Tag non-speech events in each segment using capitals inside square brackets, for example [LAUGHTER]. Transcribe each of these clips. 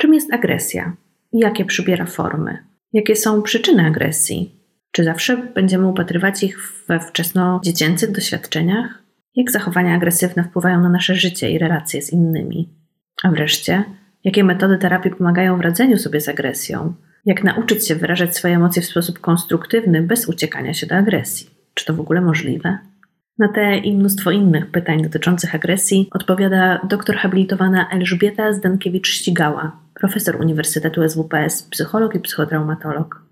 Czym jest agresja jakie przybiera formy? Jakie są przyczyny agresji? Czy zawsze będziemy upatrywać ich we wczesnodziecięcych doświadczeniach? Jak zachowania agresywne wpływają na nasze życie i relacje z innymi? A wreszcie, jakie metody terapii pomagają w radzeniu sobie z agresją? Jak nauczyć się wyrażać swoje emocje w sposób konstruktywny, bez uciekania się do agresji? Czy to w ogóle możliwe? Na te i mnóstwo innych pytań dotyczących agresji odpowiada doktor habilitowana Elżbieta Zdankiewicz-Ścigała, profesor Uniwersytetu SWPS, psycholog i psychotraumatolog.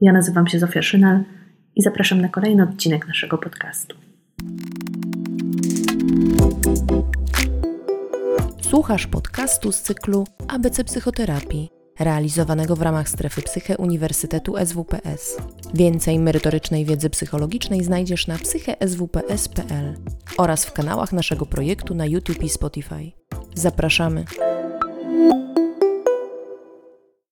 Ja nazywam się Zofia Szynal i zapraszam na kolejny odcinek naszego podcastu. Słuchasz podcastu z cyklu ABC Psychoterapii, realizowanego w ramach strefy Psyche Uniwersytetu SWPS. Więcej merytorycznej wiedzy psychologicznej znajdziesz na psycheswps.pl oraz w kanałach naszego projektu na YouTube i Spotify. Zapraszamy.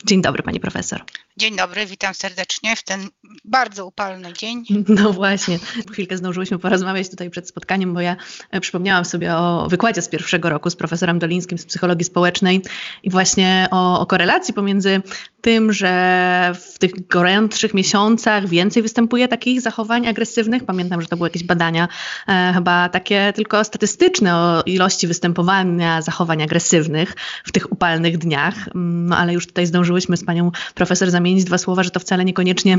Dzień dobry, pani profesor. Dzień dobry, witam serdecznie w ten bardzo upalny dzień. [LAUGHS] No właśnie, chwilkę zdążyłyśmy porozmawiać tutaj przed spotkaniem, bo ja e, przypomniałam sobie o wykładzie z pierwszego roku z profesorem Dolińskim z psychologii społecznej i właśnie o, o korelacji pomiędzy tym, że w tych gorętszych miesiącach więcej występuje takich zachowań agresywnych. Pamiętam, że to były jakieś badania, e, chyba takie tylko statystyczne o ilości występowania zachowań agresywnych w tych upalnych dniach. Mm, no ale już tutaj zdążyłyśmy z panią profesor zamienić dwa słowa, że to wcale niekoniecznie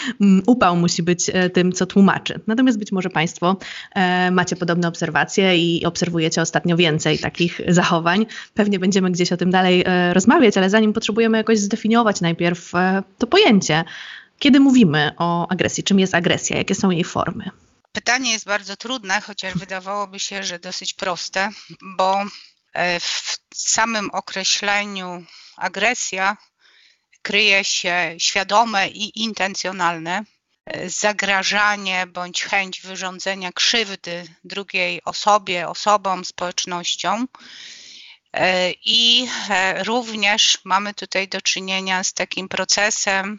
[LAUGHS] upał musi być e, tym, co tłumaczy. Natomiast być może państwo e, macie podobne obserwacje i obserwujecie ostatnio więcej takich zachowań. Pewnie będziemy gdzieś o tym dalej e, rozmawiać, ale zanim potrzebujemy jakoś zdefiniować, zdefiniować najpierw e, to pojęcie. Kiedy mówimy o agresji, czym jest agresja, jakie są jej formy? Pytanie jest bardzo trudne, chociaż wydawałoby się, że dosyć proste, bo e, w samym określeniu agresja kryje się świadome i intencjonalne e, zagrażanie bądź chęć wyrządzenia krzywdy drugiej osobie, osobom, społecznościom I e, również mamy tutaj do czynienia z takim procesem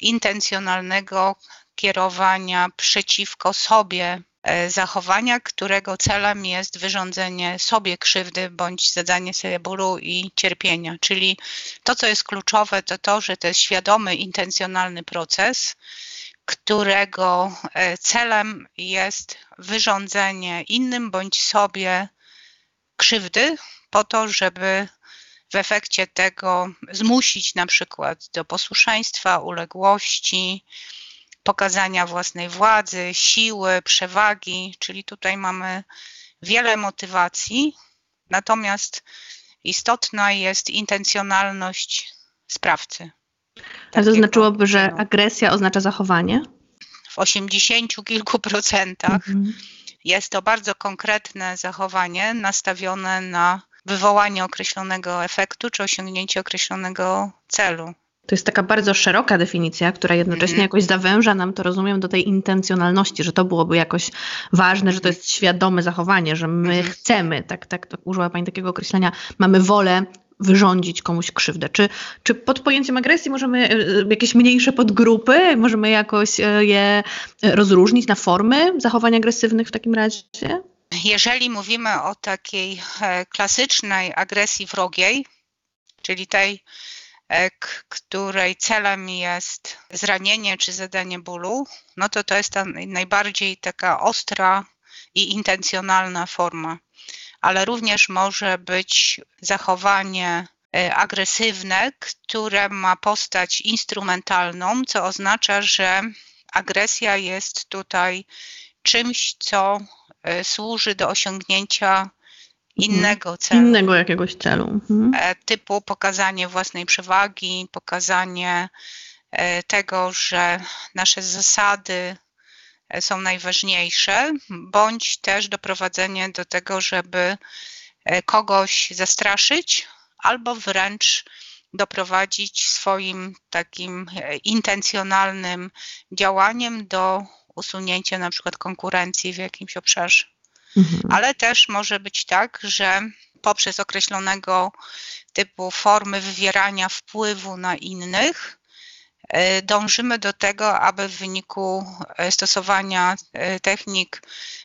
intencjonalnego kierowania przeciwko sobie e, zachowania, którego celem jest wyrządzenie sobie krzywdy bądź zadanie sobie bólu i cierpienia. Czyli to, co jest kluczowe, to to, że to jest świadomy, intencjonalny proces, którego celem jest wyrządzenie innym bądź sobie krzywdy po to, żeby w efekcie tego zmusić na przykład do posłuszeństwa, uległości, pokazania własnej władzy, siły, przewagi, czyli tutaj mamy wiele motywacji, natomiast istotna jest intencjonalność sprawcy. Ale to znaczyłoby, że no. agresja oznacza zachowanie? W 80 kilku procentach mhm. jest to bardzo konkretne zachowanie nastawione na wywołanie określonego efektu czy osiągnięcie określonego celu. To jest taka bardzo szeroka definicja, która jednocześnie mm. jakoś zawęża nam to, rozumiem, do tej intencjonalności, że to byłoby jakoś ważne, że to jest świadome zachowanie, że my mm. chcemy, tak, tak, tak użyła Pani takiego określenia, mamy wolę wyrządzić komuś krzywdę. Czy, czy pod pojęciem agresji możemy e, jakieś mniejsze podgrupy, możemy jakoś e, je rozróżnić na formy zachowań agresywnych w takim razie? Jeżeli mówimy o takiej e, klasycznej agresji wrogiej, czyli tej, e, której celem jest zranienie czy zadanie bólu, no to to jest ta najbardziej taka ostra i intencjonalna forma. Ale również może być zachowanie e, agresywne, które ma postać instrumentalną, co oznacza, że agresja jest tutaj czymś, co służy do osiągnięcia mhm. innego celu. Innego jakiegoś celu. Mhm. E, typu pokazanie własnej przewagi, pokazanie e, tego, że nasze zasady są najważniejsze, bądź też doprowadzenie do tego, żeby kogoś zastraszyć, albo wręcz doprowadzić swoim takim intencjonalnym działaniem do usunięcie na przykład konkurencji w jakimś obszarze. Mhm. Ale też może być tak, że poprzez określonego typu formy wywierania wpływu na innych, e, dążymy do tego, aby w wyniku e, stosowania e, technik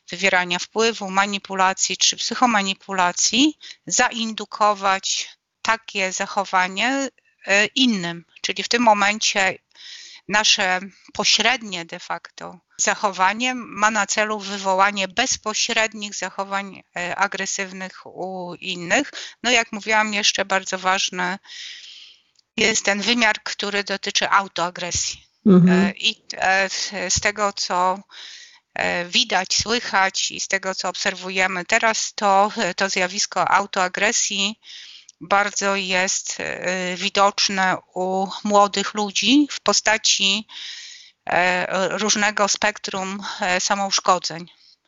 wywierania wpływu, manipulacji czy psychomanipulacji zaindukować takie zachowanie innym. Czyli w tym momencie nasze pośrednie de facto zachowanie ma na celu wywołanie bezpośrednich zachowań agresywnych u innych. No jak mówiłam, jeszcze bardzo ważne jest ten wymiar, który dotyczy autoagresji. Mhm. I z tego, co E, widać, słychać i z tego, co obserwujemy teraz, to, to zjawisko autoagresji bardzo jest e, widoczne u młodych ludzi w postaci e, różnego spektrum samouszkodzeń.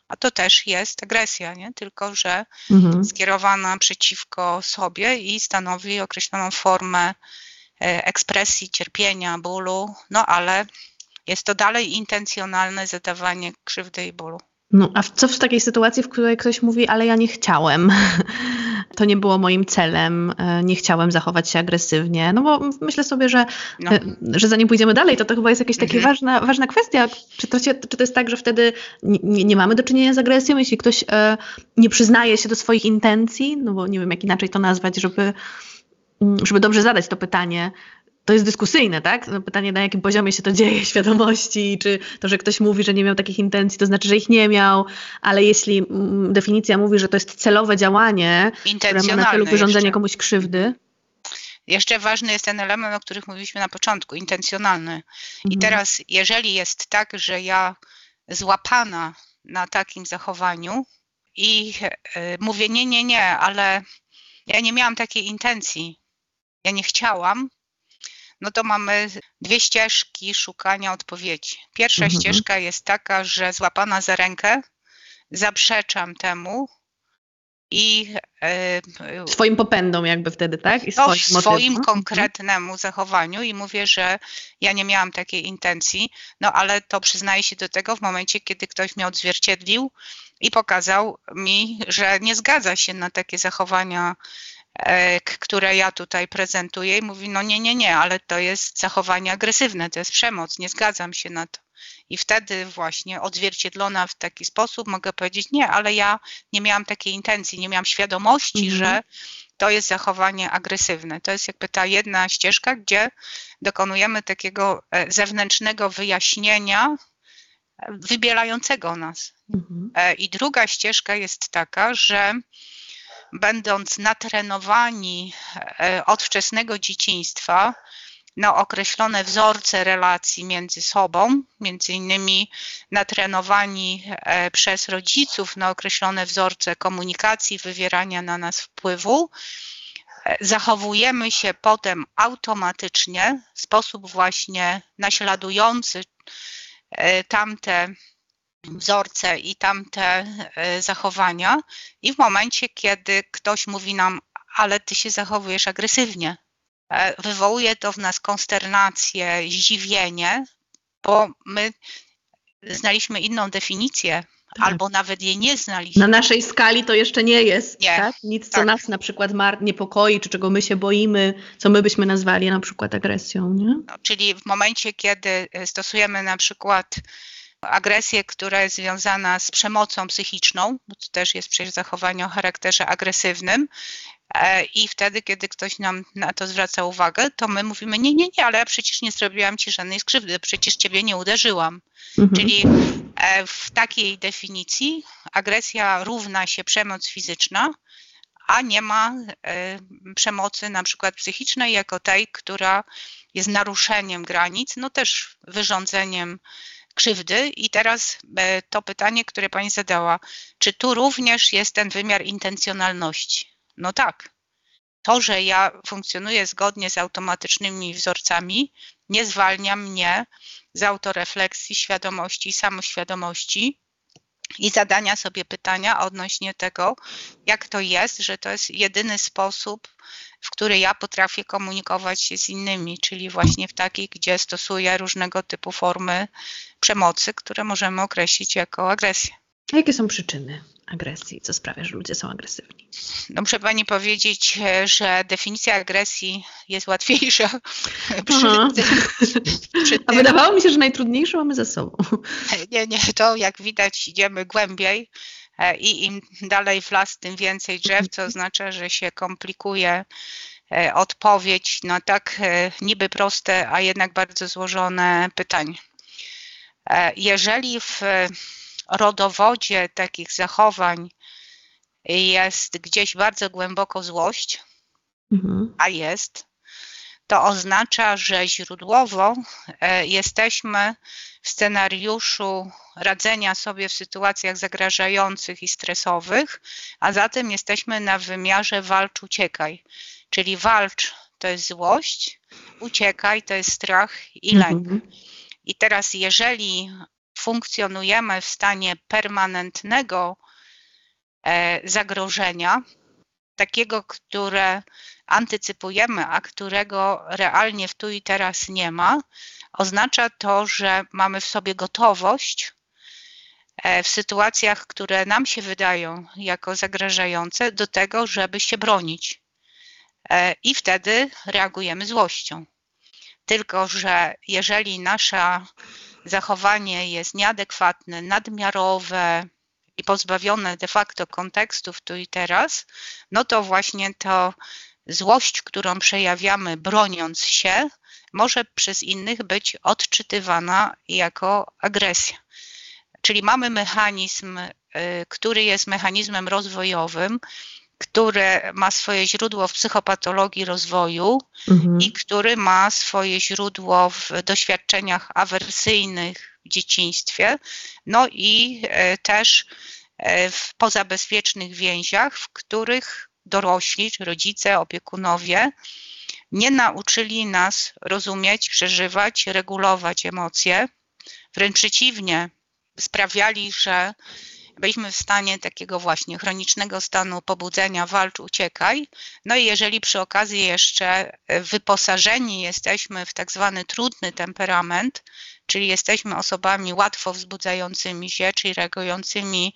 A to też jest agresja, nie? tylko że mhm. skierowana przeciwko sobie i stanowi określoną formę ekspresji cierpienia, bólu, no ale jest to dalej intencjonalne zadawanie krzywdy i bólu. No, a co w takiej sytuacji, w której ktoś mówi, ale ja nie chciałem, [LAUGHS] to nie było moim celem, e, nie chciałem zachować się agresywnie, no bo myślę sobie, że, no. E, że zanim pójdziemy dalej, to to chyba jest jakaś taka mhm. ważna, ważna kwestia. Czy to, się, czy to jest tak, że wtedy nie, nie mamy do czynienia z agresją, jeśli ktoś e, nie przyznaje się do swoich intencji, no bo nie wiem, jak inaczej to nazwać, żeby, mm, żeby dobrze zadać to pytanie, to jest dyskusyjne, tak? No pytanie, na jakim poziomie się to dzieje, świadomości, czy to, że ktoś mówi, że nie miał takich intencji, to znaczy, że ich nie miał, ale jeśli mm, definicja mówi, że to jest celowe działanie, które ma na celu wyrządzenie jeszcze. komuś krzywdy. Jeszcze ważny jest ten element, o którym mówiliśmy na początku, intencjonalny. Mhm. I teraz, jeżeli jest tak, że ja złapana na takim zachowaniu i y, mówię, nie, nie, nie, ale ja nie miałam takiej intencji, ja nie chciałam, no to mamy dwie ścieżki szukania odpowiedzi. Pierwsza mhm. ścieżka jest taka, że złapana za rękę, zaprzeczam temu i e, swoim popędom jakby wtedy, tak? I swoim, swoim mhm. konkretnemu zachowaniu i mówię, że ja nie miałam takiej intencji, no ale to przyznaję się do tego w momencie, kiedy ktoś mnie odzwierciedlił i pokazał mi, że nie zgadza się na takie zachowania które ja tutaj prezentuję i mówi, no nie, nie, nie, ale to jest zachowanie agresywne, to jest przemoc, nie zgadzam się na to. I wtedy właśnie odzwierciedlona w taki sposób mogę powiedzieć, nie, ale ja nie miałam takiej intencji, nie miałam świadomości, mhm. że to jest zachowanie agresywne. To jest jakby ta jedna ścieżka, gdzie dokonujemy takiego e, zewnętrznego wyjaśnienia, e, wybielającego nas. Mhm. I druga ścieżka jest taka, że będąc natrenowani e, od wczesnego dzieciństwa na określone wzorce relacji między sobą, między innymi natrenowani e, przez rodziców na określone wzorce komunikacji, wywierania na nas wpływu, e, zachowujemy się potem automatycznie w sposób właśnie naśladujący tamte wzorce i tamte e, zachowania, i w momencie, kiedy ktoś mówi nam, ale ty się zachowujesz agresywnie, e, wywołuje to w nas konsternację, zdziwienie, bo my znaliśmy inną definicję. Tak. Albo nawet jej nie znaliśmy. Na naszej skali to jeszcze nie jest nie. Tak? nic, co tak. nas na przykład niepokoi, czy czego my się boimy, co my byśmy nazwali na przykład agresją. Nie? No, czyli w momencie, kiedy stosujemy na przykład agresję, która jest związana z przemocą psychiczną, bo to też jest przecież zachowanie o charakterze agresywnym. E, I wtedy, kiedy ktoś nam na to zwraca uwagę, to my mówimy: Nie, nie, nie, ale ja przecież nie zrobiłam ci żadnej skrzywdy, przecież ciebie nie uderzyłam. Mhm. Czyli e, w takiej definicji agresja równa się przemoc fizyczna, a nie ma e, przemocy na przykład psychicznej jako tej, która jest naruszeniem granic, no też wyrządzeniem krzywdy. I teraz e, to pytanie, które Pani zadała, czy tu również jest ten wymiar intencjonalności? No tak. To, że ja funkcjonuję zgodnie z automatycznymi wzorcami, nie zwalnia mnie z autorefleksji, świadomości i samoświadomości i zadania sobie pytania odnośnie tego, jak to jest, że to jest jedyny sposób w której ja potrafię komunikować się z innymi, czyli właśnie w takiej, gdzie stosuję różnego typu formy przemocy, które możemy określić jako agresję. A jakie są przyczyny agresji? Co sprawia, że ludzie są agresywni? No, muszę Pani powiedzieć, że definicja agresji jest łatwiejsza. [LAUGHS] Przy, przy A wydawało mi się, że najtrudniejszą mamy ze sobą. [LAUGHS] Nie, nie, to jak widać idziemy głębiej E, i im dalej w las, tym więcej drzew, co oznacza, że się komplikuje e, odpowiedź na tak e, niby proste, a jednak bardzo złożone pytanie. Jeżeli w rodowodzie takich zachowań jest gdzieś bardzo głęboko złość, mhm. a jest, to oznacza, że źródłowo e, jesteśmy w scenariuszu radzenia sobie w sytuacjach zagrażających i stresowych, a zatem jesteśmy na wymiarze walcz, uciekaj. Czyli walcz to jest złość, uciekaj to jest strach i lęk. Mhm. I teraz, jeżeli funkcjonujemy w stanie permanentnego e, zagrożenia, takiego, które antycypujemy, a którego realnie w tu i teraz nie ma, oznacza to, że mamy w sobie gotowość e, w sytuacjach, które nam się wydają jako zagrażające, do tego, żeby się bronić. E, I wtedy reagujemy złością. Tylko, że jeżeli nasze zachowanie jest nieadekwatne, nadmiarowe, i pozbawione de facto kontekstów tu i teraz, no to właśnie to złość, którą przejawiamy broniąc się, może przez innych być odczytywana jako agresja. Czyli mamy mechanizm, y, który jest mechanizmem rozwojowym, który ma swoje źródło w psychopatologii rozwoju mhm. i który ma swoje źródło w doświadczeniach awersyjnych w dzieciństwie, no i y, też y, w pozabezpiecznych więziach, w których dorośli, czy rodzice, opiekunowie nie nauczyli nas rozumieć, przeżywać, regulować emocje. Wręcz przeciwnie, sprawiali, że byliśmy w stanie takiego właśnie chronicznego stanu pobudzenia, walcz, uciekaj. No i jeżeli przy okazji jeszcze wyposażeni jesteśmy w tak zwany trudny temperament, czyli jesteśmy osobami łatwo wzbudzającymi się, czyli reagującymi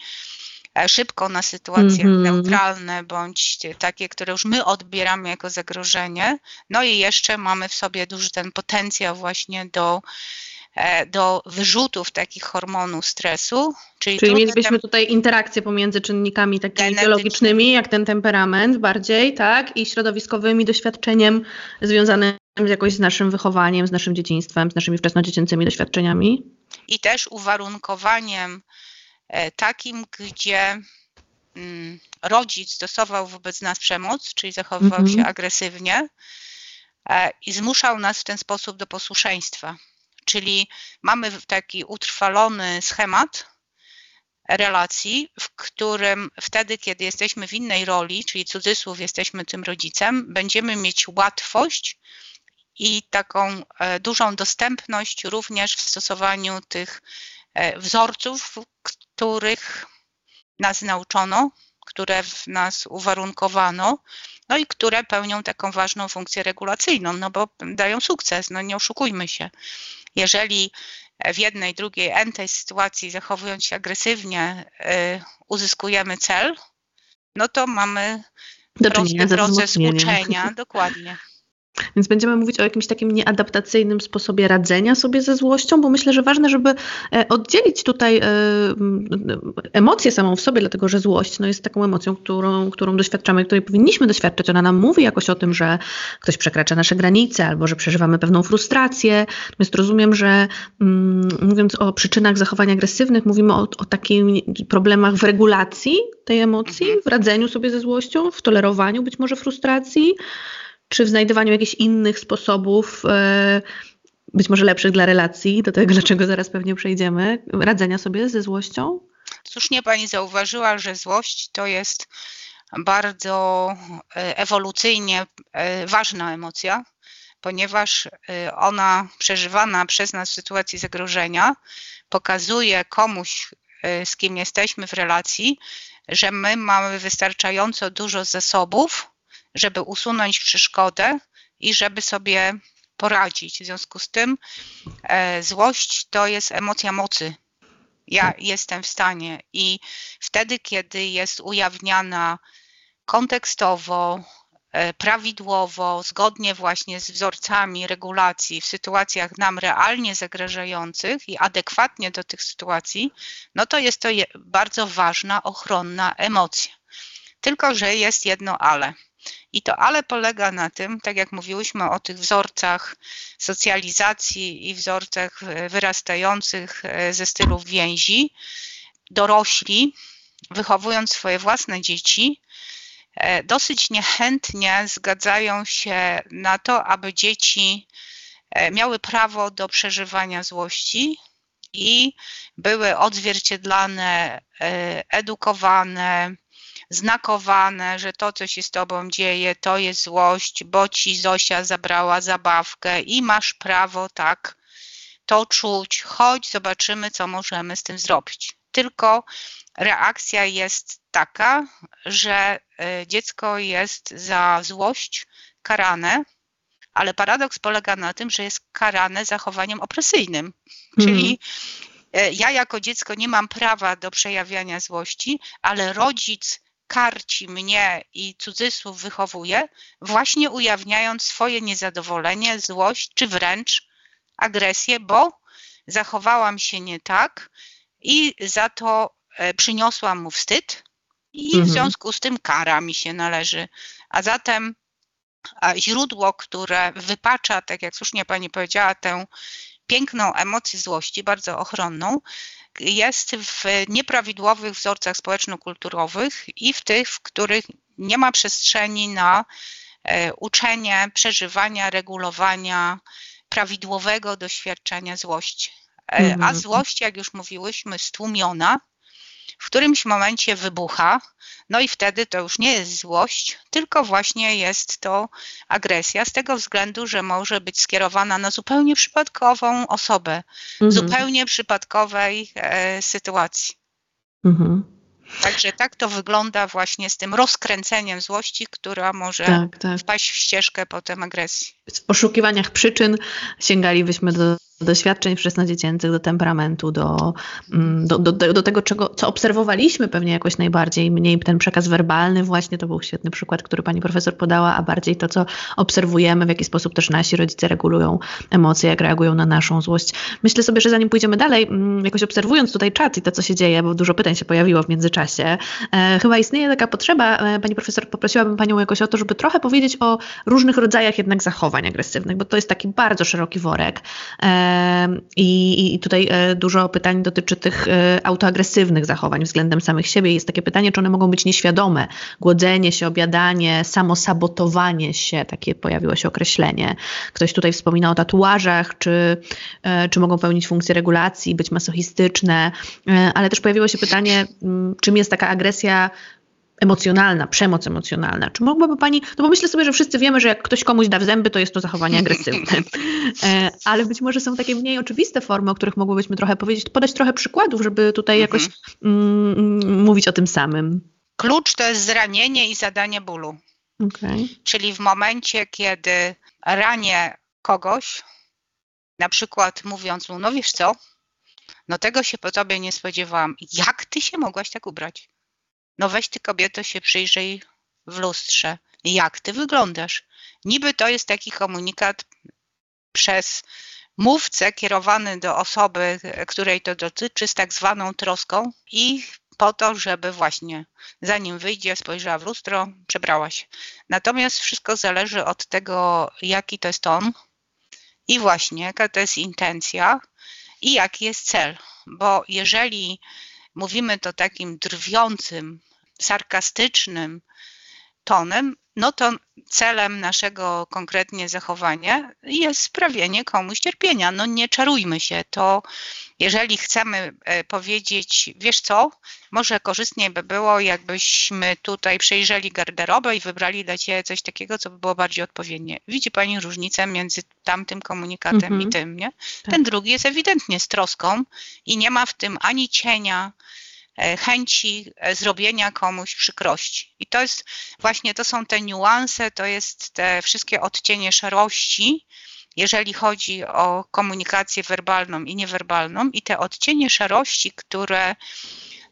E, szybko na sytuacje mm -hmm. neutralne bądź takie, które już my odbieramy jako zagrożenie. No i jeszcze mamy w sobie duży ten potencjał właśnie do e, do wyrzutów takich hormonów stresu. Czyli, czyli mielibyśmy tutaj interakcję pomiędzy czynnikami takimi biologicznymi, jak ten temperament bardziej, tak, i środowiskowymi doświadczeniem związanym jakoś z naszym wychowaniem, z naszym dzieciństwem, z naszymi wczesnodziecięcymi doświadczeniami. I też uwarunkowaniem E, takim, gdzie mm, rodzic stosował wobec nas przemoc, czyli zachowywał mhm. się agresywnie e, i zmuszał nas w ten sposób do posłuszeństwa. Czyli mamy taki utrwalony schemat relacji, w którym wtedy, kiedy jesteśmy w innej roli, czyli cudzysłów jesteśmy tym rodzicem, będziemy mieć łatwość i taką e, dużą dostępność również w stosowaniu tych wzorców, których nas nauczono, które w nas uwarunkowano, no i które pełnią taką ważną funkcję regulacyjną, no bo dają sukces, no nie oszukujmy się. Jeżeli w jednej, drugiej, entej sytuacji zachowując się agresywnie y, uzyskujemy cel, no to mamy do prosty proces uczenia, dokładnie. Więc będziemy mówić o jakimś takim nieadaptacyjnym sposobie radzenia sobie ze złością, bo myślę, że ważne, żeby e, oddzielić tutaj e, emocję samą w sobie, dlatego że złość no, jest taką emocją, którą, którą doświadczamy, której powinniśmy doświadczać. Ona nam mówi jakoś o tym, że ktoś przekracza nasze granice albo że przeżywamy pewną frustrację. Natomiast rozumiem, że mm, mówiąc o przyczynach zachowań agresywnych, mówimy o, o takich problemach w regulacji tej emocji, w radzeniu sobie ze złością, w tolerowaniu być może frustracji czy w znajdowaniu jakichś innych sposobów, e, być może lepszych dla relacji, do tego, [LAUGHS] dlaczego zaraz pewnie przejdziemy, radzenia sobie ze złością? Słusznie Pani zauważyła, że złość to jest bardzo e, ewolucyjnie e, ważna emocja, ponieważ ona przeżywana przez nas w sytuacji zagrożenia pokazuje komuś, z kim jesteśmy w relacji, że my mamy wystarczająco dużo zasobów, żeby usunąć przeszkodę i żeby sobie poradzić. W związku z tym e, złość to jest emocja mocy. Ja jestem w stanie i wtedy, kiedy jest ujawniana kontekstowo, e, prawidłowo, zgodnie właśnie z wzorcami regulacji w sytuacjach nam realnie zagrażających i adekwatnie do tych sytuacji, no to jest to bardzo ważna, ochronna emocja. Tylko, że jest jedno ale. I to ale polega na tym, tak jak mówiłyśmy o tych wzorcach socjalizacji i wzorcach wyrastających ze stylów więzi, dorośli, wychowując swoje własne dzieci, e, dosyć niechętnie zgadzają się na to, aby dzieci e, miały prawo do przeżywania złości i były odzwierciedlane, e, edukowane, znakowane, że to, co się z tobą dzieje, to jest złość, bo ci Zosia zabrała zabawkę i masz prawo tak to czuć. Chodź, zobaczymy, co możemy z tym zrobić. Tylko reakcja jest taka, że e, dziecko jest za złość karane, ale paradoks polega na tym, że jest karane zachowaniem opresyjnym. Mm. Czyli ja jako dziecko nie mam prawa do przejawiania złości, ale rodzic karci mnie i cudzysłów wychowuje, właśnie ujawniając swoje niezadowolenie, złość czy wręcz agresję, bo zachowałam się nie tak i za to e, przyniosłam mu wstyd i w mhm. związku z tym kara mi się należy. A zatem źródło, które wypacza, tak jak słusznie pani powiedziała, tę piękną emocję złości, bardzo ochronną, jest w nieprawidłowych wzorcach społeczno-kulturowych i w tych, w których nie ma przestrzeni na e, uczenie, przeżywania, regulowania prawidłowego doświadczenia złości. E, a mhm. złość, jak już mówiłyśmy, stłumiona, w którymś momencie wybucha, no i wtedy to już nie jest złość, tylko właśnie jest to agresja, z tego względu, że może być skierowana na zupełnie przypadkową osobę, mhm. zupełnie przypadkowej e, sytuacji. Mhm. Także tak to wygląda właśnie z tym rozkręceniem złości, która może tak, tak. wpaść w ścieżkę potem agresji. W poszukiwaniach przyczyn sięgalibyśmy do doświadczeń wczesnodziecięcych, do temperamentu, do, mm, do, do, do, tego, czego, co obserwowaliśmy pewnie jakoś najbardziej, mniej ten przekaz werbalny właśnie, to był świetny przykład, który pani profesor podała, a bardziej to, co obserwujemy, w jaki sposób też nasi rodzice regulują emocje, jak reagują na naszą złość. Myślę sobie, że zanim pójdziemy dalej, mm, jakoś obserwując tutaj czat i to, co się dzieje, bo dużo pytań się pojawiło w międzyczasie, e, chyba istnieje taka potrzeba, e, pani profesor, poprosiłabym panią jakoś o to, żeby trochę powiedzieć o różnych rodzajach jednak zachowań agresywnych, bo to jest taki bardzo szeroki worek. E, i, I, tutaj e, dużo pytań dotyczy tych e, autoagresywnych zachowań względem samych siebie. Jest takie pytanie, czy one mogą być nieświadome. Głodzenie się, obiadanie, samosabotowanie się, takie pojawiło się określenie. Ktoś tutaj wspomina o tatuażach, czy, e, czy mogą pełnić funkcję regulacji, być masochistyczne, ale też pojawiło się pytanie, czym jest taka agresja emocjonalna, przemoc emocjonalna. Czy mogłaby Pani, no bo myślę sobie, że wszyscy wiemy, że jak ktoś komuś da w zęby, to jest to zachowanie agresywne. E, ale być może są takie mniej oczywiste formy, o których mogłybyśmy trochę powiedzieć, podać trochę przykładów, żeby tutaj mhm. jakoś mm, mm, mówić o tym samym. Klucz to jest zranienie i zadanie bólu. Okay. Czyli w momencie, kiedy ranię kogoś, na przykład mówiąc mu, no wiesz co, no tego się po tobie nie spodziewałam. Jak ty się mogłaś tak ubrać? No weź ty kobieto się przyjrzyj w lustrze. Jak ty wyglądasz? Niby to jest taki komunikat przez mówcę kierowany do osoby, której to dotyczy, z tak zwaną troską i po to, żeby właśnie zanim wyjdzie, spojrzała w lustro, przebrała się. Natomiast wszystko zależy od tego, jaki to jest ton i właśnie jaka to jest intencja i jaki jest cel. Bo jeżeli mówimy to takim drwiącym, sarkastycznym tonem, no to celem naszego konkretnie zachowania jest sprawienie komuś cierpienia. No nie czarujmy się, to jeżeli chcemy e, powiedzieć, wiesz co, może korzystniej by było, jakbyśmy tutaj przejrzeli garderobę i wybrali dla Ciebie coś takiego, co by było bardziej odpowiednie. Widzi Pani różnicę między tamtym komunikatem -hmm. i mhm. tym, nie? Tak. Ten drugi jest ewidentnie z troską i nie ma w tym ani cienia chęci e, zrobienia komuś przykrości. I to jest właśnie, to są te niuanse, to jest te wszystkie odcienie szarości, jeżeli chodzi o komunikację werbalną i niewerbalną i te odcienie szarości, które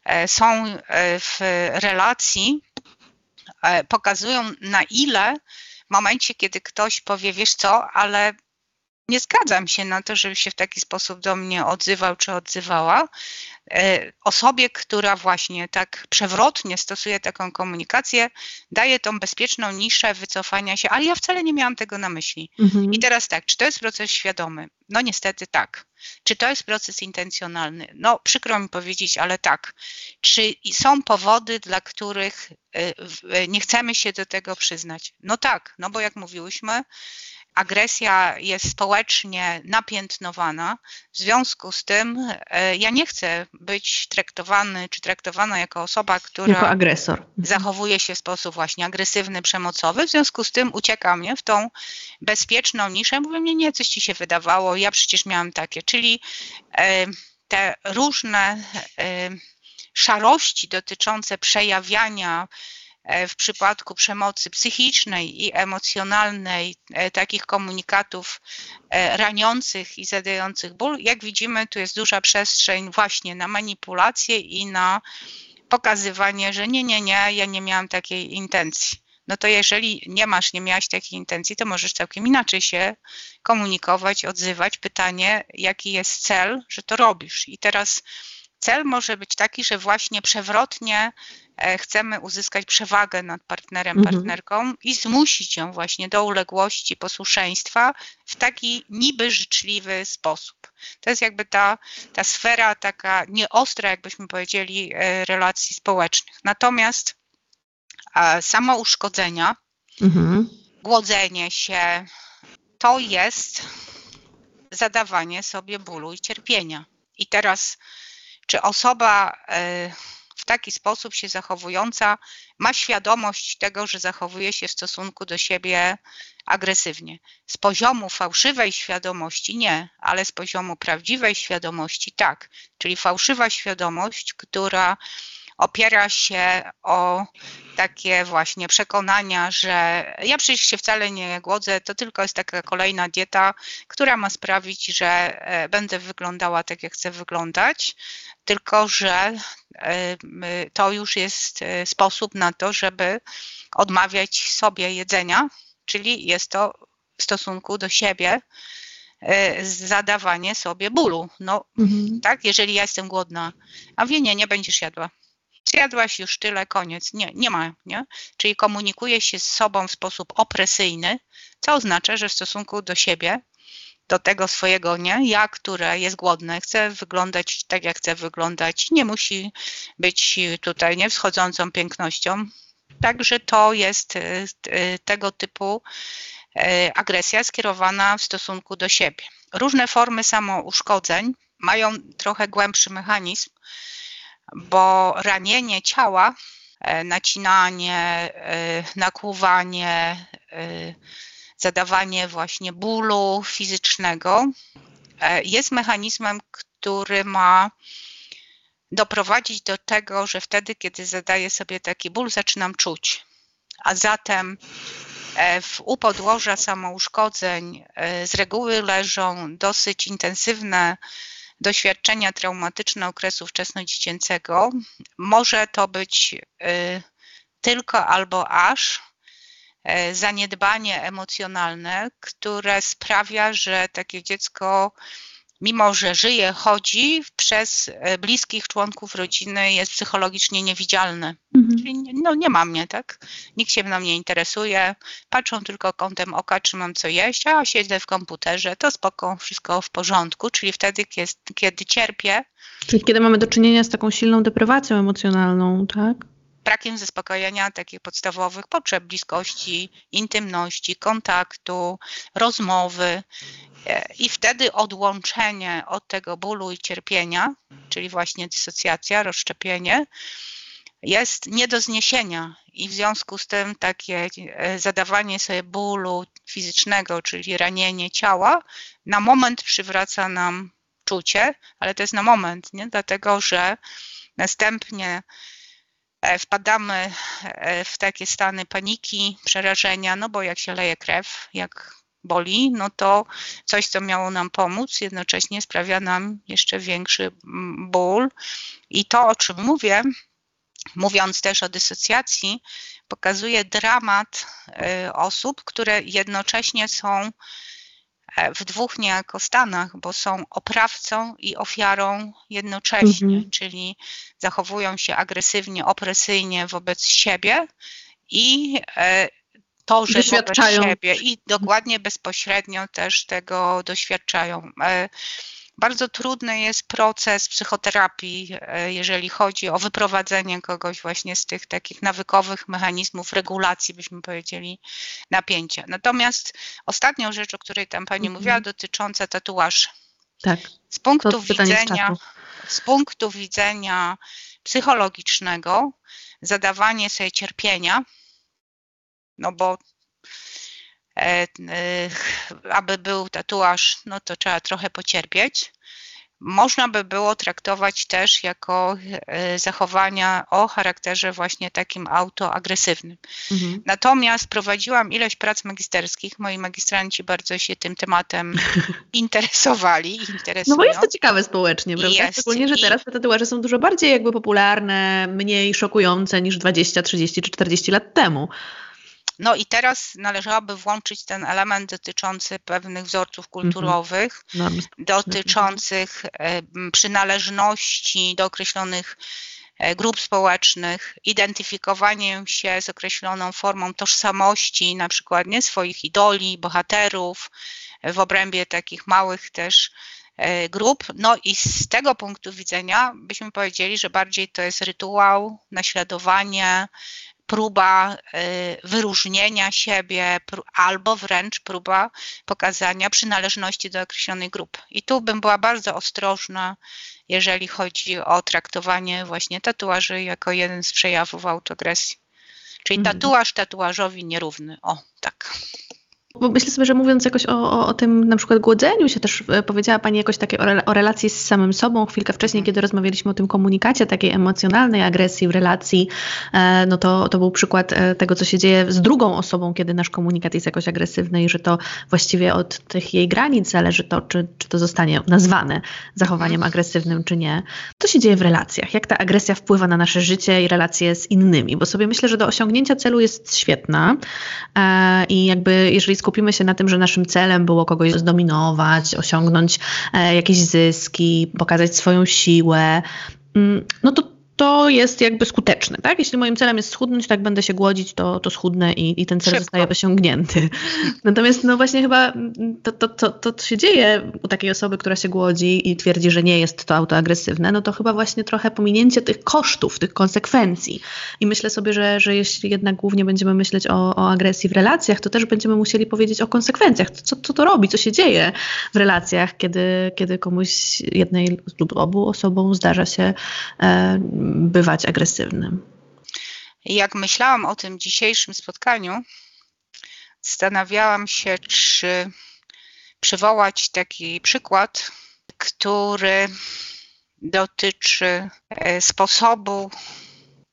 e, są w relacji, pokazują na ile w momencie, kiedy ktoś powie, wiesz co, ale nie zgadzam się na to, żeby się w taki sposób do mnie odzywał czy odzywała. E, osobie, która właśnie tak przewrotnie stosuje taką komunikację, daje tą bezpieczną niszę wycofania się, ale ja wcale nie miałam tego na myśli. Mhm. I teraz tak, czy to jest proces świadomy? No niestety tak. Czy to jest proces intencjonalny? No przykro mi powiedzieć, ale tak. Czy są powody, dla których e, nie chcemy się do tego przyznać? No tak, no bo jak mówiłyśmy, agresja jest społecznie napiętnowana. W związku z tym e, ja nie chcę być traktowany czy traktowana jako osoba, która jako agresor. zachowuje się w sposób właśnie agresywny, przemocowy. W związku z tym ucieka mnie w tą bezpieczną niszę. Mówię, mnie nie, coś ci się wydawało, ja przecież miałam takie. Czyli e, te różne e, szarości dotyczące przejawiania w przypadku przemocy psychicznej i emocjonalnej, e, takich komunikatów e, raniących i zadających ból, jak widzimy, tu jest duża przestrzeń właśnie na manipulację i na pokazywanie, że nie, nie, nie, ja nie miałam takiej intencji. No to jeżeli nie masz, nie miałaś takiej intencji, to możesz całkiem inaczej się komunikować, odzywać. Pytanie, jaki jest cel, że to robisz. I teraz cel może być taki, że właśnie przewrotnie E, chcemy uzyskać przewagę nad partnerem, mhm. partnerką i zmusić ją właśnie do uległości, posłuszeństwa w taki niby życzliwy sposób. To jest jakby ta, ta sfera taka nieostra, jakbyśmy powiedzieli, e, relacji społecznych. Natomiast samo uszkodzenia, mhm. głodzenie się, to jest zadawanie sobie bólu i cierpienia. I teraz, czy osoba e, w taki sposób się zachowująca ma świadomość tego, że zachowuje się w stosunku do siebie agresywnie. Z poziomu fałszywej świadomości nie, ale z poziomu prawdziwej świadomości tak. Czyli fałszywa świadomość, która opiera się o takie właśnie przekonania, że ja przecież się wcale nie głodzę, to tylko jest taka kolejna dieta, która ma sprawić, że e, będę wyglądała tak, jak chcę wyglądać, tylko że e, to już jest e, sposób na to, żeby odmawiać sobie jedzenia, czyli jest to w stosunku do siebie zadawanie sobie bólu. No, mhm. tak, jeżeli ja jestem głodna, a wie, nie, nie będziesz jadła zjadłaś już tyle, koniec. Nie, nie ma, nie? Czyli komunikuje się z sobą w sposób opresyjny, co oznacza, że w stosunku do siebie, do tego swojego nie, ja, które jest głodne, chce wyglądać tak, jak chce wyglądać, nie musi być tutaj nie wschodzącą pięknością. Także to jest y, y, tego typu y, agresja skierowana w stosunku do siebie. Różne formy samouszkodzeń mają trochę głębszy mechanizm, bo ranienie ciała, e, nacinanie, e, nakłuwanie, e, zadawanie właśnie bólu fizycznego jest mechanizmem, który ma doprowadzić do tego, że wtedy, kiedy zadaję sobie taki ból, zaczynam czuć. A zatem w u podłoża samouszkodzeń z reguły leżą dosyć intensywne doświadczenia traumatyczne okresu wczesnodziecięcego. Może to być tylko albo aż zaniedbanie emocjonalne, które sprawia, że takie dziecko mimo że żyje, chodzi, przez e, bliskich członków rodziny jest psychologicznie niewidzialny. Mhm. Czyli no, nie ma mnie, tak? Nikt się mną nie interesuje, patrzą tylko kątem oka, czy mam co jeść, a siedzę w komputerze, to spoko, wszystko w porządku, czyli wtedy, kiedy, kiedy cierpię. Czyli kiedy mamy do czynienia z taką silną deprywacją emocjonalną, tak? Brakiem zaspokojenia takich podstawowych potrzeb bliskości, intymności, kontaktu, rozmowy. I wtedy odłączenie od tego bólu i cierpienia, czyli właśnie dysocjacja, rozszczepienie, jest nie do zniesienia. I w związku z tym takie e, zadawanie sobie bólu fizycznego, czyli ranienie ciała, na moment przywraca nam czucie, ale to jest na moment, nie? dlatego że następnie e, wpadamy e, w takie stany paniki, przerażenia, no bo jak się leje krew, jak boli, no to coś, co miało nam pomóc, jednocześnie sprawia nam jeszcze większy ból. I to, o czym mówię, mówiąc też o dysocjacji, pokazuje dramat y, osób, które jednocześnie są e, w dwóch niejako stanach, bo są oprawcą i ofiarą jednocześnie, mhm. czyli zachowują się agresywnie, opresyjnie wobec siebie i e, to, że wobec siebie i dokładnie bezpośrednio też tego doświadczają. Bardzo trudny jest proces psychoterapii, e, jeżeli chodzi o wyprowadzenie kogoś właśnie z tych takich nawykowych mechanizmów regulacji, byśmy powiedzieli, napięcia. Natomiast ostatnią rzecz, o której tam Pani -hmm. mówiła, dotycząca tatuaży. Tak. Z punktu widzenia, z punktu widzenia psychologicznego, zadawanie sobie cierpienia, no bo aby był tatuaż, no to trzeba trochę pocierpieć. Można by było traktować też jako e, zachowania o charakterze właśnie takim autoagresywnym. Mhm. Natomiast prowadziłam ilość prac magisterskich, moi magistranci bardzo się tym tematem [LAUGHS] interesowali. Interesują. No bo jest to ciekawe społecznie, prawda? Jest. Szczególnie, że teraz te tatuaże są dużo bardziej jakby popularne, mniej szokujące niż 20, 30 czy 40 lat temu. No i teraz należałoby włączyć ten element dotyczący pewnych wzorców mhm. kulturowych, dotyczących e, przynależności do określonych e, grup społecznych, identyfikowanie się z określoną formą tożsamości, na przykład nie swoich idoli, bohaterów, w obrębie takich małych też e, grup. No i z tego punktu widzenia byśmy powiedzieli, że bardziej to jest rytuał, naśladowanie, próba y, wyróżnienia siebie albo wręcz próba pokazania przynależności do określonej grupy. I tu bym była bardzo ostrożna, jeżeli chodzi o traktowanie właśnie tatuaży jako jeden z przejawów autogresji. Czyli mhm. tatuaż tatuażowi nierówny. O, tak. Bo myślę sobie, że mówiąc jakoś o, o, o, tym na przykład głodzeniu się, też e, powiedziała Pani jakoś takie o, o, relacji z samym sobą chwilkę wcześniej, mhm. kiedy rozmawialiśmy o tym komunikacie, takiej emocjonalnej agresji w relacji, e, no to, to był przykład e, tego, co się dzieje z drugą osobą, kiedy nasz komunikat jest jakoś agresywny i że to właściwie od tych jej granic zależy to, czy, czy to zostanie nazwane zachowaniem agresywnym, czy nie. Co się dzieje w relacjach? Jak ta agresja wpływa na nasze życie i relacje z innymi? Bo sobie myślę, że do osiągnięcia celu jest świetna i jakby jeżeli skupimy się na tym, że naszym celem było kogoś zdominować, osiągnąć e, jakieś zyski, pokazać swoją siłę, mm, no to to jest jakby skuteczne, tak? Jeśli moim celem jest schudnąć, tak będę się głodzić, to, to schudnę i, i ten cel Szybko. zostaje osiągnięty. [LAUGHS] Natomiast no właśnie chyba to, to, to, to, co się dzieje u takiej osoby, która się głodzi i twierdzi, że nie jest to autoagresywne, no to chyba właśnie trochę pominięcie tych kosztów, tych konsekwencji. I myślę sobie, że, że jeśli jednak głównie będziemy myśleć o, o agresji w relacjach, to też będziemy musieli powiedzieć o konsekwencjach. Co, co to robi, co się dzieje w relacjach, kiedy, kiedy komuś jednej lub obu osobom zdarza się e, bywać agresywnym. Jak myślałam o tym dzisiejszym spotkaniu, zastanawiałam się, czy przywołać taki przykład, który dotyczy e, sposobu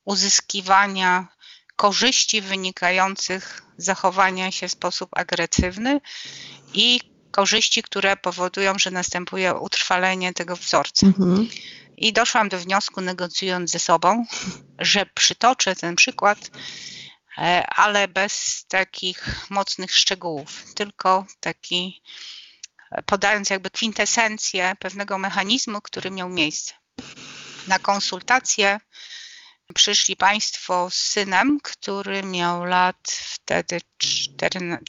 uzyskiwania korzyści wynikających z zachowania się w sposób agresywny i korzyści, które powodują, że następuje utrwalenie tego wzorca. Mhm. I doszłam do wniosku, negocjując ze sobą, że przytoczę ten przykład, e, ale bez takich mocnych szczegółów, tylko taki e, podając jakby kwintesencję pewnego mechanizmu, który miał miejsce. Na konsultację przyszli Państwo z synem, który miał lat wtedy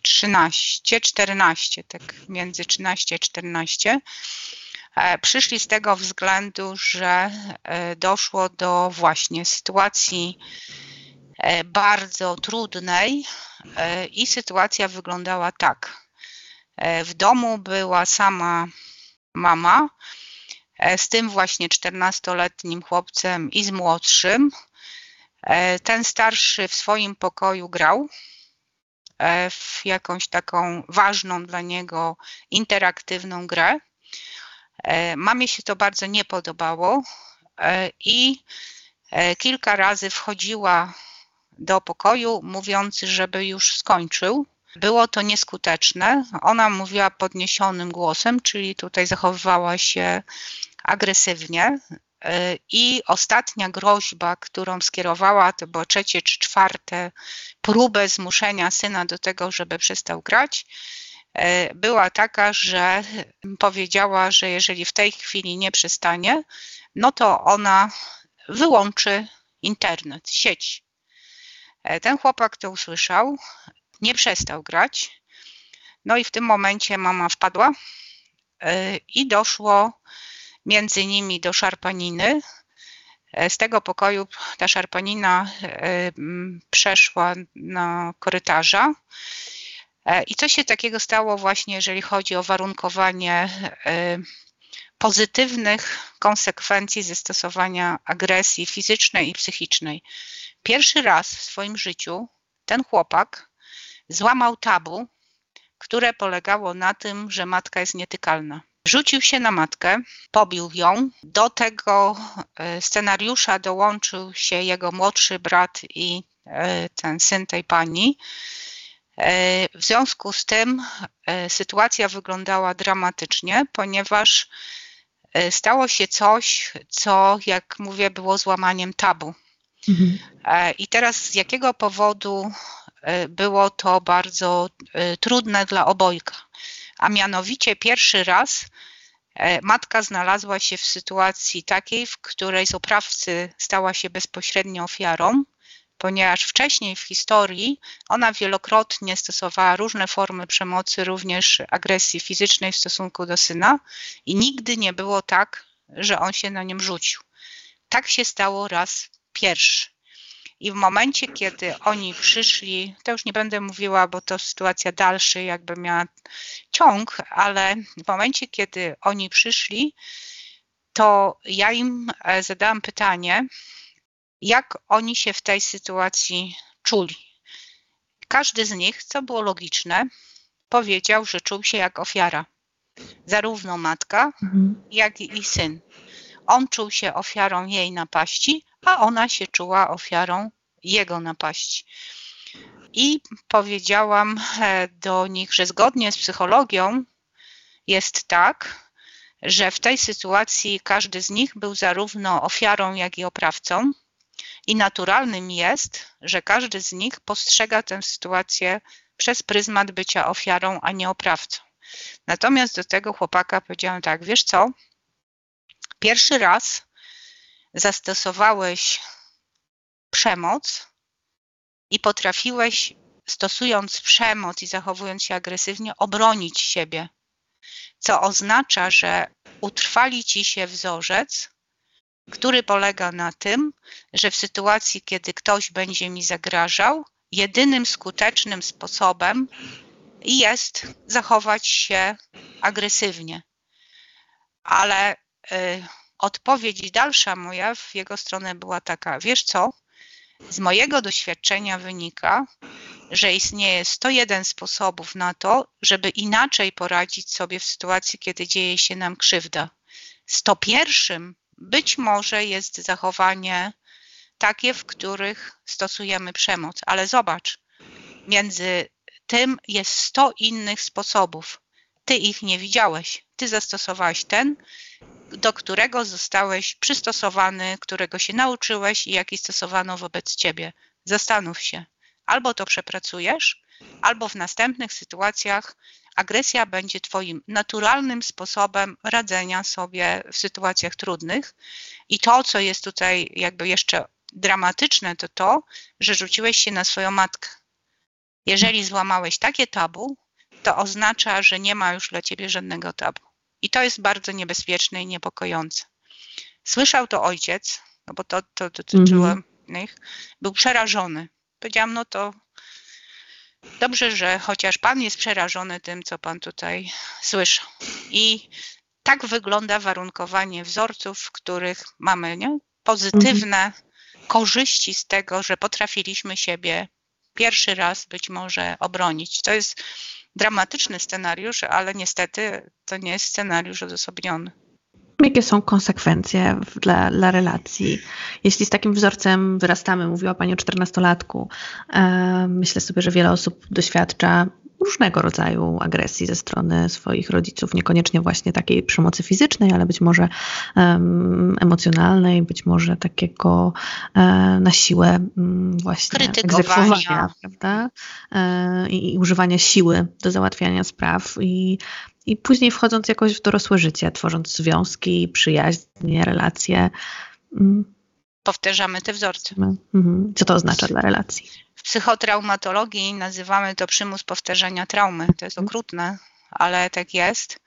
13, 14, tak między 13 a 14 E, przyszli z tego względu, że e, doszło do właśnie sytuacji e, bardzo trudnej i sytuacja wyglądała tak. W domu była sama mama z tym właśnie 14-letnim chłopcem i z młodszym. Ten starszy w swoim pokoju grał w jakąś taką ważną dla niego interaktywną grę. E, mamie się to bardzo nie podobało e, i e, kilka razy wchodziła do pokoju, mówiąc, żeby już skończył. Było to nieskuteczne. Ona mówiła podniesionym głosem, czyli tutaj zachowywała się agresywnie. I ostatnia groźba, którą skierowała, to było trzecie czy czwarte próbę zmuszenia syna do tego, żeby przestał grać była taka, że powiedziała, że jeżeli w tej chwili nie przestanie, no to ona wyłączy internet, sieć. E, ten chłopak to usłyszał, nie przestał grać. No i w tym momencie mama wpadła e, i doszło między nimi do szarpaniny. E, z tego pokoju ta szarpanina przeszła na korytarza. I co się takiego stało właśnie, jeżeli chodzi o warunkowanie pozytywnych konsekwencji zastosowania agresji fizycznej i psychicznej. Pierwszy raz w swoim życiu ten chłopak złamał tabu, które polegało na tym, że matka jest nietykalna. Rzucił się na matkę, pobił ją. Do tego e, scenariusza dołączył się jego młodszy brat i e, ten syn tej pani. E, w związku z tym sytuacja wyglądała dramatycznie, ponieważ E, stało się coś, co, jak mówię, było złamaniem tabu. Mhm. E, I teraz z jakiego powodu e, było to bardzo trudne dla obojga? A mianowicie pierwszy raz matka znalazła się w sytuacji takiej, w której z oprawcy stała się bezpośrednio ofiarą, ponieważ wcześniej w historii ona wielokrotnie stosowała różne formy przemocy, również agresji fizycznej w stosunku do syna i nigdy nie było tak, że on się na nim rzucił. Tak się stało raz pierwszy. I w momencie, kiedy oni przyszli, to już nie będę mówiła, bo to sytuacja dalszy, jakby miała ciąg, ale w momencie, kiedy oni przyszli, to ja im e, zadałam pytanie, jak oni się w tej sytuacji czuli. Każdy z nich, co było logiczne, powiedział, że czuł się jak ofiara. Zarówno matka, mhm. jak i syn. On czuł się ofiarą jej napaści, a ona się czuła ofiarą jego napaści. I powiedziałam e, do nich, że zgodnie z psychologią jest tak, że w tej sytuacji każdy z nich był zarówno ofiarą, jak i oprawcą, i naturalnym jest, że każdy z nich postrzega tę sytuację przez pryzmat bycia ofiarą, a nie oprawcą. Natomiast do tego chłopaka powiedziałam tak, wiesz co, pierwszy raz zastosowałeś przemoc i potrafiłeś, stosując przemoc i zachowując się agresywnie, obronić siebie, co oznacza, że utrwali ci się wzorzec, który polega na tym, że w sytuacji, kiedy ktoś będzie mi zagrażał, jedynym skutecznym sposobem jest zachować się agresywnie. Ale y, odpowiedź dalsza moja w jego stronę była taka: Wiesz co? Z mojego doświadczenia wynika, że istnieje 101 sposobów na to, żeby inaczej poradzić sobie w sytuacji, kiedy dzieje się nam krzywda. 101 być może jest zachowanie takie, w których stosujemy przemoc, ale zobacz, między tym jest 100 innych sposobów. Ty ich nie widziałeś. Ty zastosowałeś ten, do którego zostałeś przystosowany, którego się nauczyłeś i jaki stosowano wobec ciebie. Zastanów się. Albo to przepracujesz, albo w następnych sytuacjach agresja będzie Twoim naturalnym sposobem radzenia sobie w sytuacjach trudnych. I to, co jest tutaj jakby jeszcze dramatyczne, to to, że rzuciłeś się na swoją matkę. Jeżeli złamałeś takie tabu, to oznacza, że nie ma już dla ciebie żadnego tabu. I to jest bardzo niebezpieczne i niepokojące. Słyszał to ojciec, no bo to, to dotyczyło mm -hmm. innych, był przerażony. Powiedziałam, no to Dobrze, że chociaż Pan jest przerażony tym, co Pan tutaj słyszał. I tak wygląda warunkowanie wzorców, w których mamy nie? pozytywne mhm. korzyści z tego, że potrafiliśmy siebie pierwszy raz być może obronić. To jest dramatyczny scenariusz, ale niestety to nie jest scenariusz odosobniony. Jakie są konsekwencje dla, dla relacji? Jeśli z takim wzorcem wyrastamy, mówiła Pani o czternastolatku, e, myślę sobie, że wiele osób doświadcza różnego rodzaju agresji ze strony swoich rodziców, niekoniecznie właśnie takiej przemocy fizycznej, ale być może um, emocjonalnej, być może takiego um, na siłę um, właśnie egzekwowania, prawda? E, I używania siły do załatwiania spraw i i później wchodząc jakoś w dorosłe życie, tworząc związki, przyjaźnie, relacje. Mm. Powtarzamy te wzorce. Mhm. Co to oznacza dla relacji? W psychotraumatologii nazywamy to przymus powtarzania traumy. To jest mhm. okrutne, ale tak jest.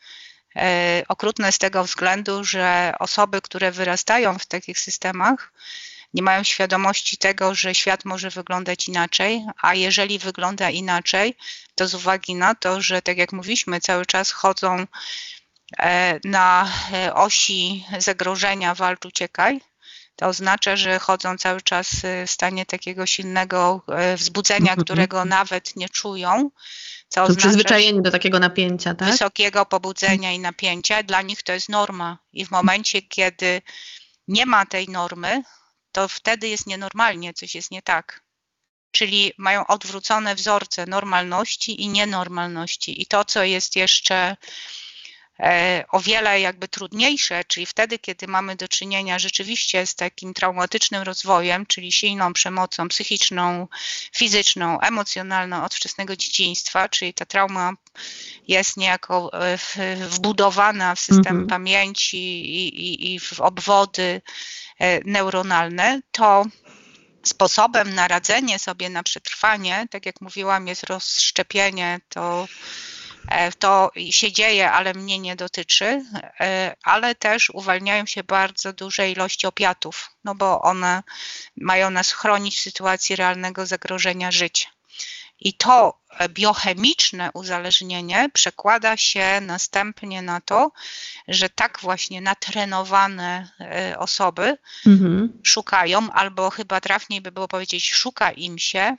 E, okrutne z tego względu, że osoby, które wyrastają w takich systemach, nie mają świadomości tego, że świat może wyglądać inaczej, a jeżeli wygląda inaczej, to z uwagi na to, że tak jak mówiliśmy, cały czas chodzą e, na e, osi zagrożenia walcz uciekaj, to oznacza, że chodzą cały czas w stanie takiego silnego e, wzbudzenia, mhm. którego nawet nie czują. Co oznacza, przyzwyczajeni do takiego napięcia, tak? Wysokiego pobudzenia i napięcia. Dla nich to jest norma. I w momencie, kiedy nie ma tej normy, to wtedy jest nienormalnie, coś jest nie tak. Czyli mają odwrócone wzorce normalności i nienormalności. I to, co jest jeszcze o wiele jakby trudniejsze, czyli wtedy, kiedy mamy do czynienia rzeczywiście z takim traumatycznym rozwojem, czyli silną przemocą psychiczną, fizyczną, emocjonalną od wczesnego dzieciństwa, czyli ta trauma jest niejako e, wbudowana w system mhm. pamięci i, i, i w obwody E, neuronalne, to sposobem na radzenie sobie na przetrwanie, tak jak mówiłam, jest rozszczepienie, to, e, to się dzieje, ale mnie nie dotyczy, e, ale też uwalniają się bardzo duże ilości opiatów, no bo one mają nas chronić w sytuacji realnego zagrożenia życia. I to biochemiczne uzależnienie przekłada się następnie na to, że tak właśnie natrenowane e, osoby mhm. szukają, albo chyba trafniej by było powiedzieć, szuka im się e,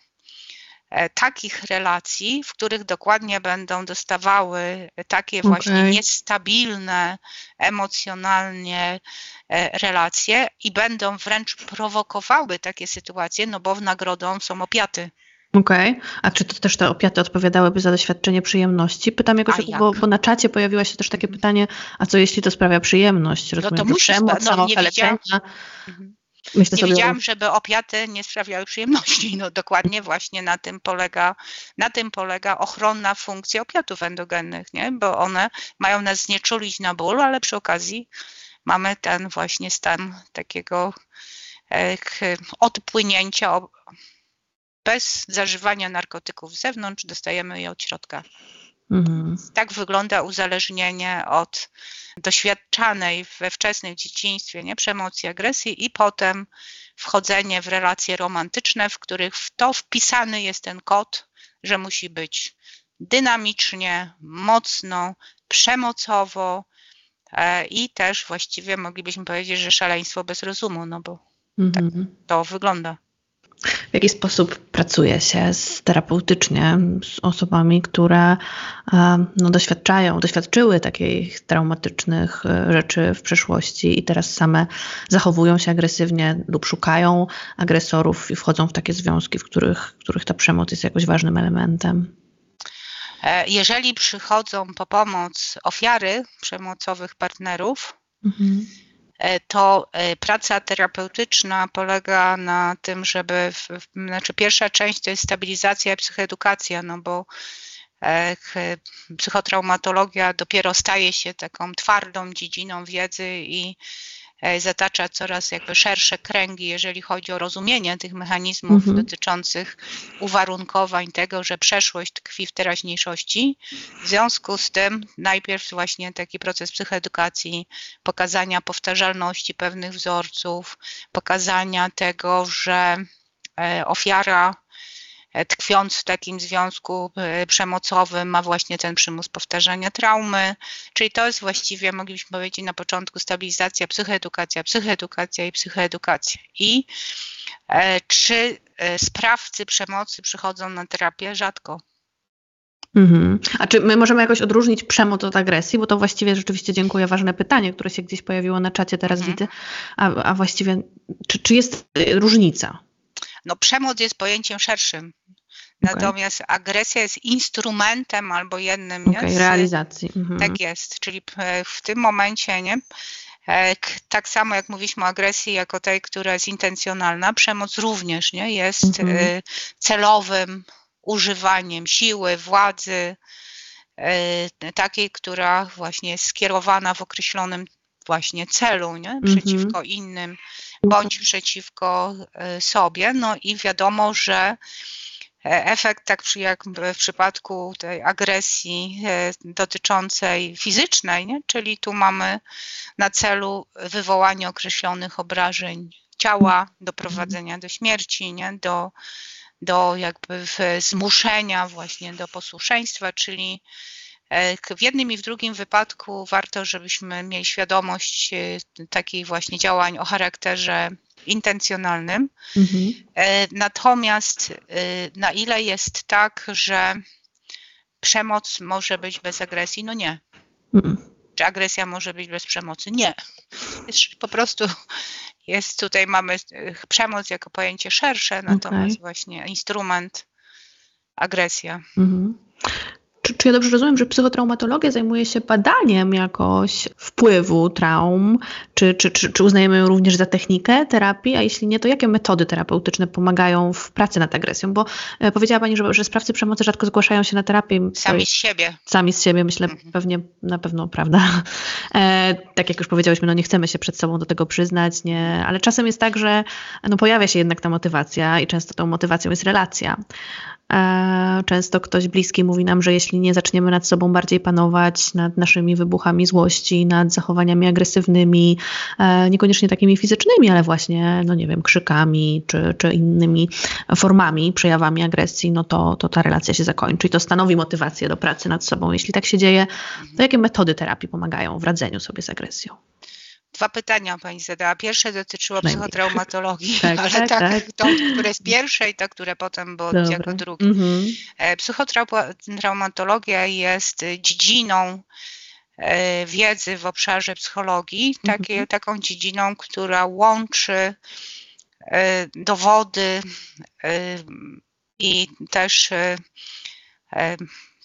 takich relacji, w których dokładnie będą dostawały takie okay. właśnie niestabilne emocjonalnie e, relacje i będą wręcz prowokowały takie sytuacje, no bo w nagrodą są opiaty. Okej, okay. a czy to też te opiaty odpowiadałyby za doświadczenie przyjemności? Pytam jakoś, bo, bo, na czacie pojawiło się też takie pytanie, a co jeśli to sprawia przyjemność? Rozumiem, no to musi przemoc, no, nie widziałam, mhm. Myślę nie sobie widziałam, żeby opiaty nie sprawiały przyjemności. No dokładnie właśnie na tym polega, na tym polega ochronna funkcja opiatów endogennych, nie? bo one mają nas znieczulić na ból, ale przy okazji mamy ten właśnie stan takiego odpłynięcia bez zażywania narkotyków z zewnątrz, dostajemy je od środka. Mhm. Tak wygląda uzależnienie od doświadczanej we wczesnym dzieciństwie nie, przemocy, agresji i potem wchodzenie w relacje romantyczne, w których w to wpisany jest ten kod, że musi być dynamicznie, mocno, przemocowo e, i też właściwie moglibyśmy powiedzieć, że szaleństwo bez rozumu, no bo tak mhm. tak to wygląda w jaki sposób pracuje się z, terapeutycznie z osobami, które no, doświadczają, doświadczyły takich traumatycznych e, rzeczy w przeszłości i teraz same zachowują się agresywnie lub szukają agresorów i wchodzą w takie związki, w których, w których ta przemoc jest jakoś ważnym elementem. E, jeżeli przychodzą po pomoc ofiary przemocowych partnerów, mhm E, to e, praca terapeutyczna polega na tym, żeby, znaczy pierwsza część to jest stabilizacja i psychoedukacja, no bo e, psychotraumatologia dopiero staje się taką twardą dziedziną wiedzy i E, zatacza coraz jakby szersze kręgi, jeżeli chodzi o rozumienie tych mechanizmów mhm. dotyczących uwarunkowań tego, że przeszłość tkwi w teraźniejszości. W związku z tym najpierw właśnie taki proces psychoedukacji, pokazania powtarzalności pewnych wzorców, pokazania tego, że e, ofiara E, tkwiąc w takim związku e, przemocowym, ma właśnie ten przymus powtarzania traumy. Czyli to jest właściwie, moglibyśmy powiedzieć na początku, stabilizacja, psychoedukacja, psychoedukacja i psychoedukacja. I e, czy sprawcy przemocy przychodzą na terapię? Rzadko. Mhm. A czy my możemy jakoś odróżnić przemoc od agresji? Bo to właściwie rzeczywiście dziękuję, ważne pytanie, które się gdzieś pojawiło na czacie, teraz mhm. widzę. A, a właściwie, czy, czy jest różnica? No, przemoc jest pojęciem szerszym. Natomiast okay. agresja jest instrumentem albo jednym okay, nie, z realizacji. Mhm. Tak jest, czyli w tym momencie nie, e, tak samo jak mówiliśmy o agresji jako tej, która jest intencjonalna, przemoc również nie, jest mhm. E, celowym używaniem siły, władzy, e, takiej, która właśnie jest skierowana w określonym właśnie celu, nie? przeciwko mhm. innym bądź przeciwko sobie. No i wiadomo, że efekt, tak jak w przypadku tej agresji e, dotyczącej fizycznej, nie? czyli tu mamy na celu wywołanie określonych obrażeń ciała, doprowadzenia do śmierci, nie? Do, do jakby zmuszenia właśnie do posłuszeństwa, czyli e, w jednym i w drugim wypadku warto, żebyśmy mieli świadomość e, takich właśnie działań o charakterze intencjonalnym. Mhm. E, natomiast e, na ile jest tak, że przemoc może być bez agresji? No nie. Mhm. Czy agresja może być bez przemocy? Nie. Jest po prostu jest tutaj mamy e, przemoc jako pojęcie szersze, natomiast okay. właśnie instrument agresja. Mhm. Czy, czy ja dobrze rozumiem, że psychotraumatologia zajmuje się badaniem jakoś wpływu traum? Czy, czy, czy, czy uznajemy ją również za technikę terapii? A jeśli nie, to jakie metody terapeutyczne pomagają w pracy nad agresją? Bo e, powiedziała Pani, że, że sprawcy przemocy rzadko zgłaszają się na terapię. Sami z siebie. Sami z siebie, myślę, mhm. pewnie, na pewno prawda. E, tak jak już powiedziałyśmy, no nie chcemy się przed sobą do tego przyznać, nie, ale czasem jest tak, że no pojawia się jednak ta motywacja i często tą motywacją jest relacja. Często ktoś bliski mówi nam, że jeśli nie zaczniemy nad sobą bardziej panować, nad naszymi wybuchami złości, nad zachowaniami agresywnymi, e, niekoniecznie takimi fizycznymi, ale właśnie, no nie wiem, krzykami czy, czy innymi formami, przejawami agresji, no to, to ta relacja się zakończy i to stanowi motywację do pracy nad sobą. Jeśli tak się dzieje, to jakie metody terapii pomagają w radzeniu sobie z agresją? Dwa pytania pani zadała. Pierwsze dotyczyło psychotraumatologii, [LAUGHS] tak, ale tak, tak, tak. To, które jest pierwsze i to, które potem było Dobra. jako drugie. Mhm. E, psychotraumatologia jest dziedziną e, wiedzy w obszarze psychologii, takie, mhm. taką dziedziną, która łączy e, dowody i też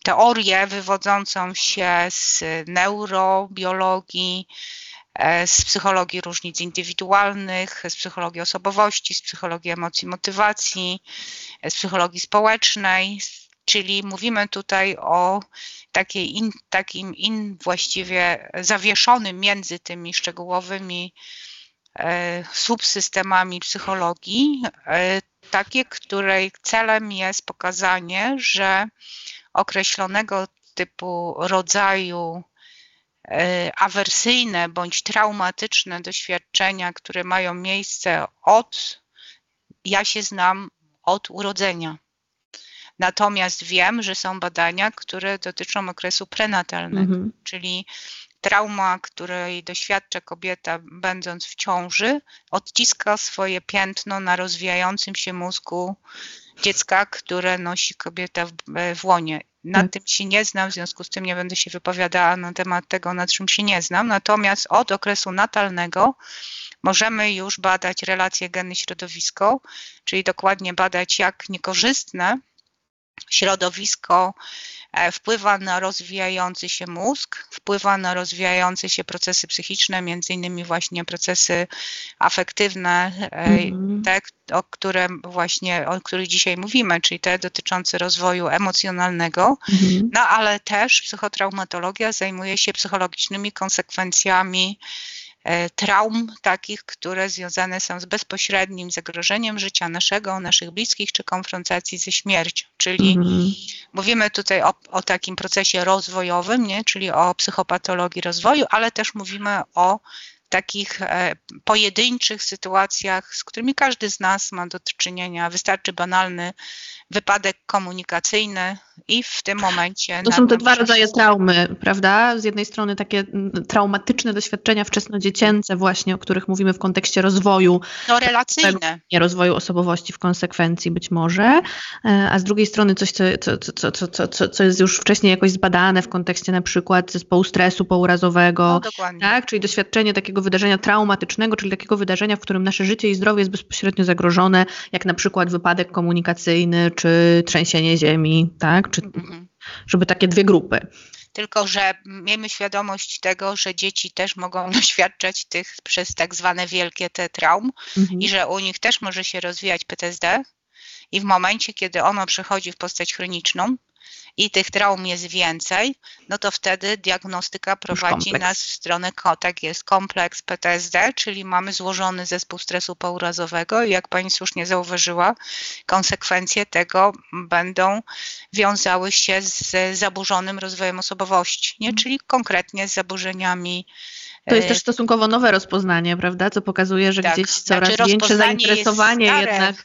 teorię wywodzącą się z neurobiologii, z psychologii różnic indywidualnych, z psychologii osobowości, z psychologii emocji, motywacji, z psychologii społecznej, czyli mówimy tutaj o takiej in, takim in właściwie zawieszonym między tymi szczegółowymi e, subsystemami psychologii, e, takie, której celem jest pokazanie, że określonego typu rodzaju E, awersyjne bądź traumatyczne doświadczenia, które mają miejsce od, ja się znam od urodzenia. Natomiast wiem, że są badania, które dotyczą okresu prenatalnego, mhm. czyli trauma, której doświadcza kobieta będąc w ciąży, odciska swoje piętno na rozwijającym się mózgu dziecka, które nosi kobieta w, w łonie. Na tak. tym się nie znam, w związku z tym nie będę się wypowiadała na temat tego, nad czym się nie znam. Natomiast od okresu natalnego możemy już badać relacje geny-środowisko, czyli dokładnie badać, jak niekorzystne środowisko E, wpływa na rozwijający się mózg, wpływa na rozwijające się procesy psychiczne, między innymi właśnie procesy afektywne, mm. te, o które właśnie, o których dzisiaj mówimy, czyli te dotyczące rozwoju emocjonalnego, mm. no ale też psychotraumatologia zajmuje się psychologicznymi konsekwencjami traum takich, które związane są z bezpośrednim zagrożeniem życia naszego, naszych bliskich, czy konfrontacji ze śmiercią. Czyli mm. mówimy tutaj o, o, takim procesie rozwojowym, nie? czyli o psychopatologii rozwoju, ale też mówimy o takich e, pojedynczych sytuacjach, z którymi każdy z nas ma do czynienia. Wystarczy banalny wypadek komunikacyjny, i w tym momencie. To są te dwa rodzaje traumy, prawda? Z jednej strony takie traumatyczne doświadczenia wczesnodziecięce, właśnie, o których mówimy w kontekście rozwoju. No, relacyjne. Nie rozwoju osobowości w konsekwencji być może, e, a z drugiej strony coś, co, co, co, co, co, co jest już wcześniej jakoś zbadane w kontekście na przykład zespołu stresu pourazowego. No, dokładnie. Tak? Czyli doświadczenie takiego wydarzenia traumatycznego, czyli takiego wydarzenia, w którym nasze życie i zdrowie jest bezpośrednio zagrożone, jak na przykład wypadek komunikacyjny, czy trzęsienie ziemi, tak? Czy, mhm. Żeby takie dwie grupy. Tylko, że miejmy świadomość tego, że dzieci też mogą [LAUGHS] doświadczać tych przez tak zwane wielkie te traum mhm. i że u nich też może się rozwijać PTSD. I w momencie, kiedy ono przechodzi w postać chroniczną, i tych traum jest więcej, no to wtedy diagnostyka prowadzi nas w stronę, tak jest, kompleks PTSD, czyli mamy złożony zespół stresu pourazowego i jak Pani słusznie zauważyła, konsekwencje tego będą wiązały się z zaburzonym rozwojem osobowości, nie? Mhm. czyli konkretnie z zaburzeniami to jest też stosunkowo nowe rozpoznanie, prawda? Co pokazuje, że tak, gdzieś coraz znaczy większe zainteresowanie jednak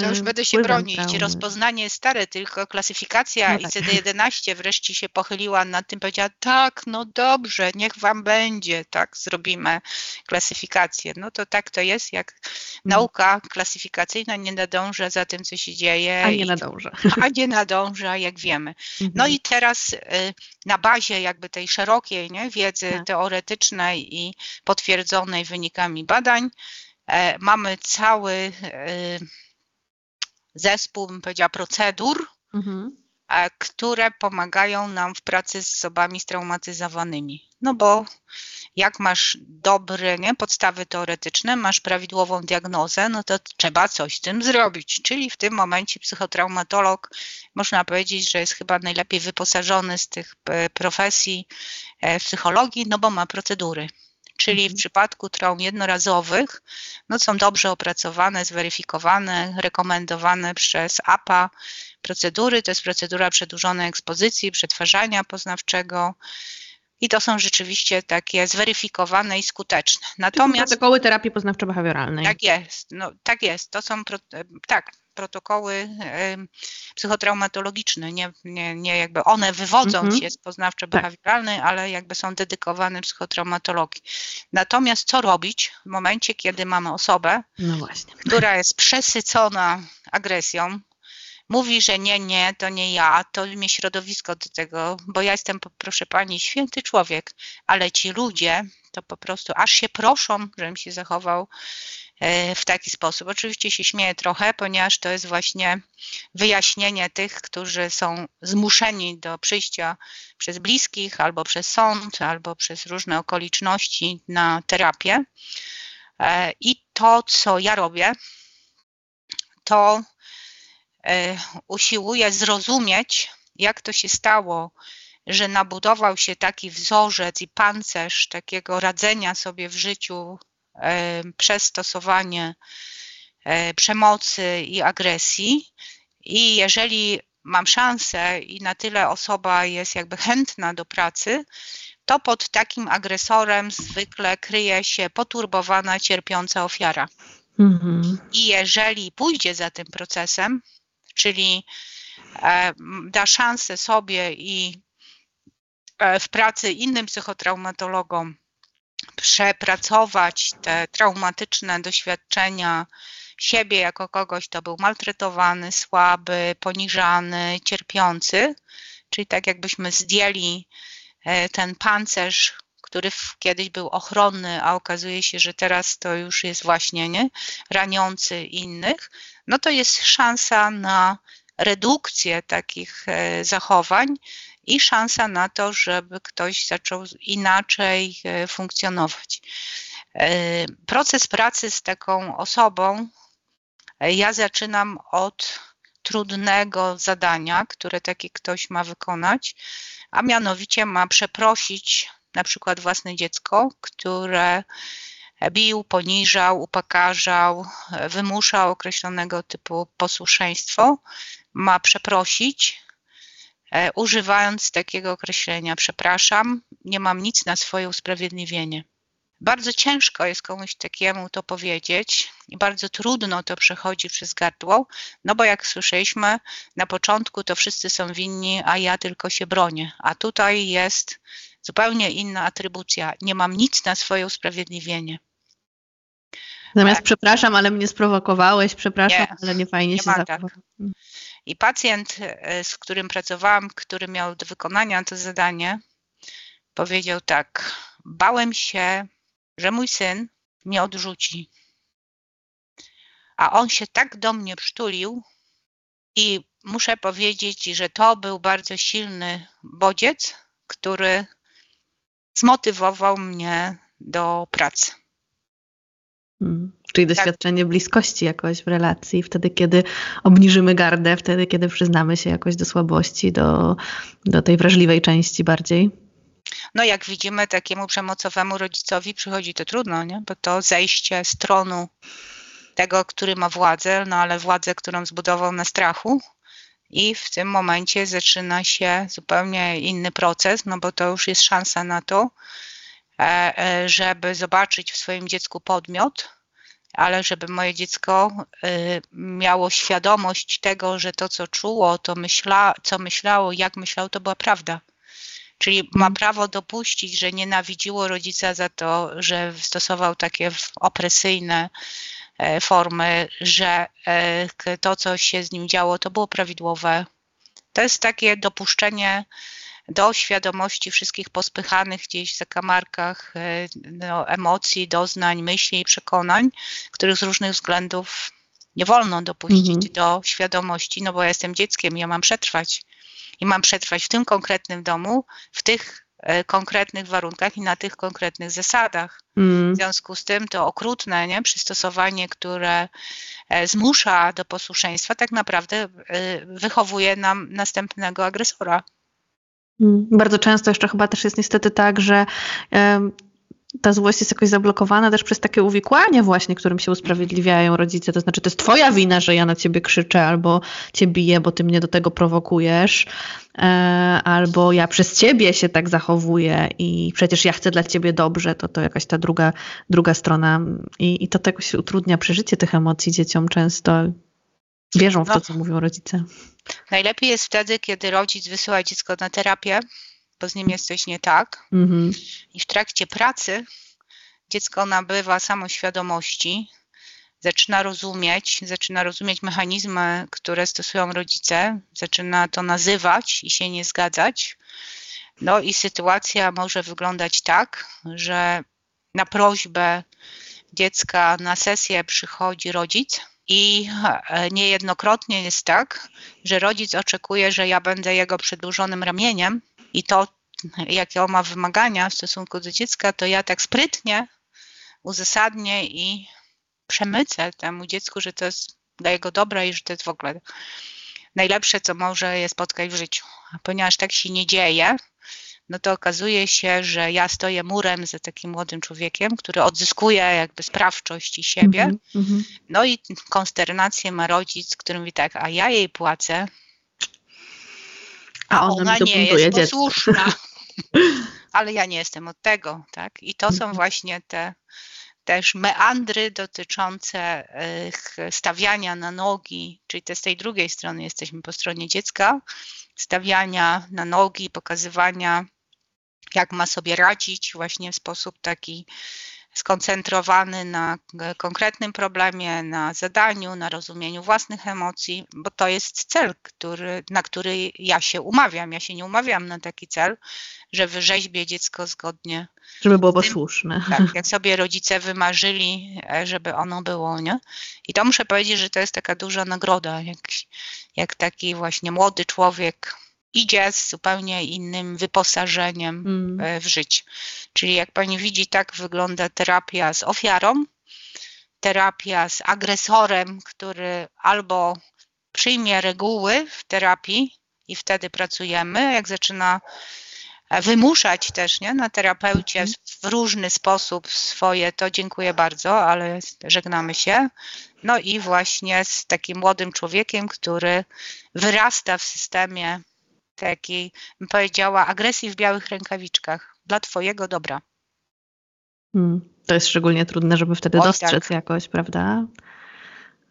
to już będę się bronić. Rozpoznanie jest stare, tylko klasyfikacja no tak. ICD-11 wreszcie się pochyliła nad tym, powiedziała tak, no dobrze, niech wam będzie, tak, zrobimy klasyfikację. No to tak to jest, jak mhm. nauka klasyfikacyjna nie nadąża za tym, co się dzieje. A nie nadąża. A nie nadąża, jak wiemy. [LAUGHS] No mhm. i teraz y, na bazie jakby tej szerokiej nie, wiedzy tak. teoretycznej i potwierdzonej wynikami badań, e, mamy cały y, zespół, bym powiedziała, procedur, mhm. które pomagają nam w pracy z osobami straumatyzowanymi. No bo jak masz dobre nie, podstawy teoretyczne, masz prawidłową diagnozę, no to trzeba coś z tym zrobić. Czyli w tym momencie psychotraumatolog można powiedzieć, że jest chyba najlepiej wyposażony z tych e, profesji e, psychologii, no bo ma procedury czyli w mhm. przypadku traum jednorazowych no są dobrze opracowane, zweryfikowane, rekomendowane przez APA procedury. To jest procedura przedłużonej ekspozycji, przetwarzania poznawczego. I to są rzeczywiście takie zweryfikowane i skuteczne. Natomiast protokoły terapii poznawczo-behawioralnej. Tak jest, no, tak jest. To są tak, protokoły psychotraumatologiczne, nie, nie, nie jakby one wywodzą -hmm. się z poznawczo-behawioralnej, tak. ale jakby są dedykowane psychotraumatologii. Natomiast co robić w momencie, kiedy mamy osobę, no która jest przesycona agresją, mówi, że nie, nie, to nie ja, to mnie środowisko do tego, bo ja jestem, proszę pani, święty człowiek, ale ci ludzie to po prostu aż się proszą, żebym się zachował E, w taki sposób. Oczywiście się śmieję trochę, ponieważ to jest właśnie wyjaśnienie tych, którzy są zmuszeni do przyjścia przez bliskich, albo przez sąd, albo przez różne okoliczności na terapię. E, I to, co ja robię, to e, usiłuję zrozumieć, jak to się stało, że nabudował się taki wzorzec i pancerz takiego radzenia sobie w życiu przez stosowanie e, przemocy i agresji. I jeżeli mam szansę i na tyle osoba jest jakby chętna do pracy, to pod takim agresorem zwykle kryje się poturbowana, cierpiąca ofiara. Mhm. I jeżeli pójdzie za tym procesem, czyli e, da szansę sobie i e, w pracy innym psychotraumatologom przepracować te traumatyczne doświadczenia siebie jako kogoś, kto był maltretowany, słaby, poniżany, cierpiący, czyli tak jakbyśmy zdjęli e, ten pancerz, który kiedyś był ochronny, a okazuje się, że teraz to już jest właśnie nie, raniący innych, no to jest szansa na redukcję takich e, zachowań i szansa na to, żeby ktoś zaczął inaczej e, funkcjonować. E, proces pracy z taką osobą ja zaczynam od trudnego zadania, które taki ktoś ma wykonać, a mianowicie ma przeprosić na przykład własne dziecko, które bił, poniżał, upokarzał, wymuszał określonego typu posłuszeństwo, ma przeprosić E, używając takiego określenia, przepraszam, nie mam nic na swoje usprawiedliwienie. Bardzo ciężko jest komuś takiemu to powiedzieć i bardzo trudno to przechodzi przez gardło, no bo jak słyszeliśmy na początku, to wszyscy są winni, a ja tylko się bronię. A tutaj jest zupełnie inna atrybucja. Nie mam nic na swoje usprawiedliwienie. Zamiast tak. przepraszam, ale mnie sprowokowałeś, przepraszam, nie, ale nie fajnie nie się tak. I pacjent, e, z którym pracowałam, który miał do wykonania to zadanie, powiedział tak: Bałem się, że mój syn mnie odrzuci. A on się tak do mnie przytulił, i muszę powiedzieć, że to był bardzo silny bodziec, który zmotywował mnie do pracy. Hmm. Czyli tak. doświadczenie tak. bliskości jakoś w relacji, wtedy kiedy obniżymy gardę, wtedy kiedy przyznamy się jakoś do słabości, do, do tej wrażliwej części bardziej. No jak widzimy, takiemu przemocowemu rodzicowi przychodzi to trudno, nie? bo to zejście z tronu tego, który ma władzę, no ale władzę, którą zbudował na strachu, i w tym momencie zaczyna się zupełnie inny proces, no bo to już jest szansa na to, żeby zobaczyć w swoim dziecku podmiot, ale żeby moje dziecko y, miało świadomość tego, że to, co czuło, to myśla, co myślało, jak myślało, to była prawda. Czyli ma mhm. prawo dopuścić, że nienawidziło rodzica za to, że stosował takie opresyjne E, formy, że e, to, co się z nim działo, to było prawidłowe. To jest takie dopuszczenie do świadomości wszystkich pospychanych gdzieś w zakamarkach e, no, emocji, doznań, myśli i przekonań, których z różnych względów nie wolno dopuścić mhm. do świadomości, no bo ja jestem dzieckiem, ja mam przetrwać. I mam przetrwać w tym konkretnym domu, w tych E, konkretnych warunkach i na tych konkretnych zasadach. Mm. W związku z tym to okrutne nie, przystosowanie, które e, zmusza do posłuszeństwa, tak naprawdę wychowuje nam następnego agresora. Mm. Bardzo często jeszcze chyba też jest niestety tak, że ta złość jest jakoś zablokowana też przez takie uwikłanie właśnie, którym się usprawiedliwiają rodzice. To znaczy, to jest twoja wina, że ja na ciebie krzyczę albo cię biję, bo ty mnie do tego prowokujesz, e, albo ja przez ciebie się tak zachowuję i przecież ja chcę dla ciebie dobrze, to to jakaś ta druga, druga strona i, i to jakoś utrudnia przeżycie tych emocji dzieciom często. Wierzą w to, no. co mówią rodzice. Najlepiej jest wtedy, kiedy rodzic wysyła dziecko na terapię, bo z nim jest coś nie tak. Mhm. I w trakcie pracy dziecko nabywa samoświadomości, zaczyna rozumieć, zaczyna rozumieć mechanizmy, które stosują rodzice, zaczyna to nazywać i się nie zgadzać. No i sytuacja może wyglądać tak, że na prośbę dziecka na sesję przychodzi rodzic i e, niejednokrotnie jest tak, że rodzic oczekuje, że ja będę jego przedłużonym ramieniem i to, jakie on ma wymagania w stosunku do dziecka, to ja tak sprytnie uzasadnię i przemycę temu dziecku, że to jest dla jego dobra i że to jest w ogóle najlepsze, co może je spotkać w życiu. Ponieważ tak się nie dzieje, no to okazuje się, że ja stoję murem za takim młodym człowiekiem, który odzyskuje jakby sprawczość i siebie. Mm -hmm. No i konsternację ma rodzic, który mówi tak, a ja jej płacę, a ona, ona nie jest posłuszna. [LAUGHS] Ale ja nie jestem od tego, tak? I to są mhm. właśnie te też meandry dotyczące stawiania na nogi, czyli te z tej drugiej strony jesteśmy po stronie dziecka, stawiania na nogi, pokazywania, jak ma sobie radzić właśnie w sposób taki skoncentrowany na konkretnym problemie, na zadaniu, na rozumieniu własnych emocji, bo to jest cel, który, na który ja się umawiam. Ja się nie umawiam na taki cel, że wyrzeźbię dziecko zgodnie. Żeby było posłuszne. Tak, [LAUGHS] jak sobie rodzice wymarzyli, e, żeby ono było, nie? I to muszę powiedzieć, że to jest taka duża nagroda, jak, jak taki właśnie młody człowiek idzie z zupełnie innym wyposażeniem mm. E, w życie. Czyli jak pani widzi, tak wygląda terapia z ofiarą, terapia z agresorem, który albo przyjmie reguły w terapii i wtedy pracujemy, jak zaczyna wymuszać też nie, na terapeucie mhm. w różny sposób swoje, to dziękuję bardzo, ale żegnamy się. No i właśnie z takim młodym człowiekiem, który wyrasta w systemie takiej, bym powiedziała, agresji w białych rękawiczkach dla Twojego dobra. Hmm. To jest szczególnie trudne, żeby wtedy Oj, dostrzec tak. jakoś, prawda?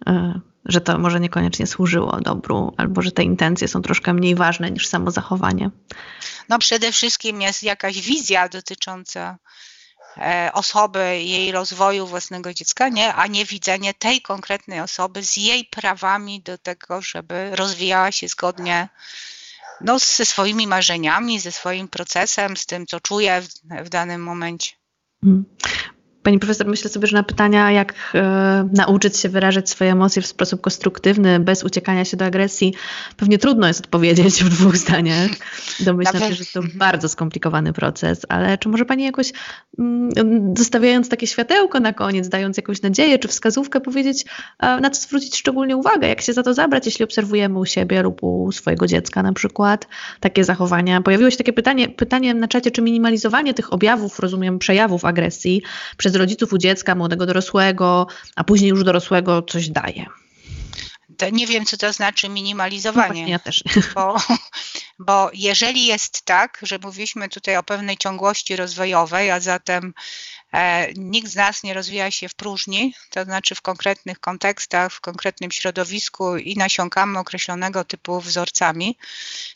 E, że to może niekoniecznie służyło dobru, albo że te intencje są troszkę mniej ważne niż samo zachowanie. No przede wszystkim jest jakaś wizja dotycząca e, osoby, jej rozwoju własnego dziecka, nie? a nie widzenie tej konkretnej osoby z jej prawami do tego, żeby rozwijała się zgodnie no, ze swoimi marzeniami, ze swoim procesem, z tym, co czuje w, w danym momencie. Pani profesor, myślę sobie, że na pytania, jak e, nauczyć się wyrażać swoje emocje w sposób konstruktywny, bez uciekania się do agresji, pewnie trudno jest odpowiedzieć w dwóch zdaniach. Domyślam się, że to bardzo skomplikowany proces, ale czy może Pani jakoś, mm, zostawiając takie światełko na koniec, dając jakąś nadzieję czy wskazówkę, powiedzieć, na co zwrócić szczególnie uwagę, jak się za to zabrać, jeśli obserwujemy u siebie lub u swojego dziecka na przykład takie zachowania. Pojawiło się takie pytanie, pytanie na czacie, czy minimalizowanie tych objawów, rozumiem, przejawów agresji przez rodziców u dziecka, młodego dorosłego, a później już dorosłego coś daje. To nie wiem, co to znaczy minimalizowanie. No ja też. Bo, bo jeżeli jest tak, że mówiliśmy tutaj o pewnej ciągłości rozwojowej, a zatem e, nikt z nas nie rozwija się w próżni, to znaczy w konkretnych kontekstach, w konkretnym środowisku i nasiąkamy określonego typu wzorcami,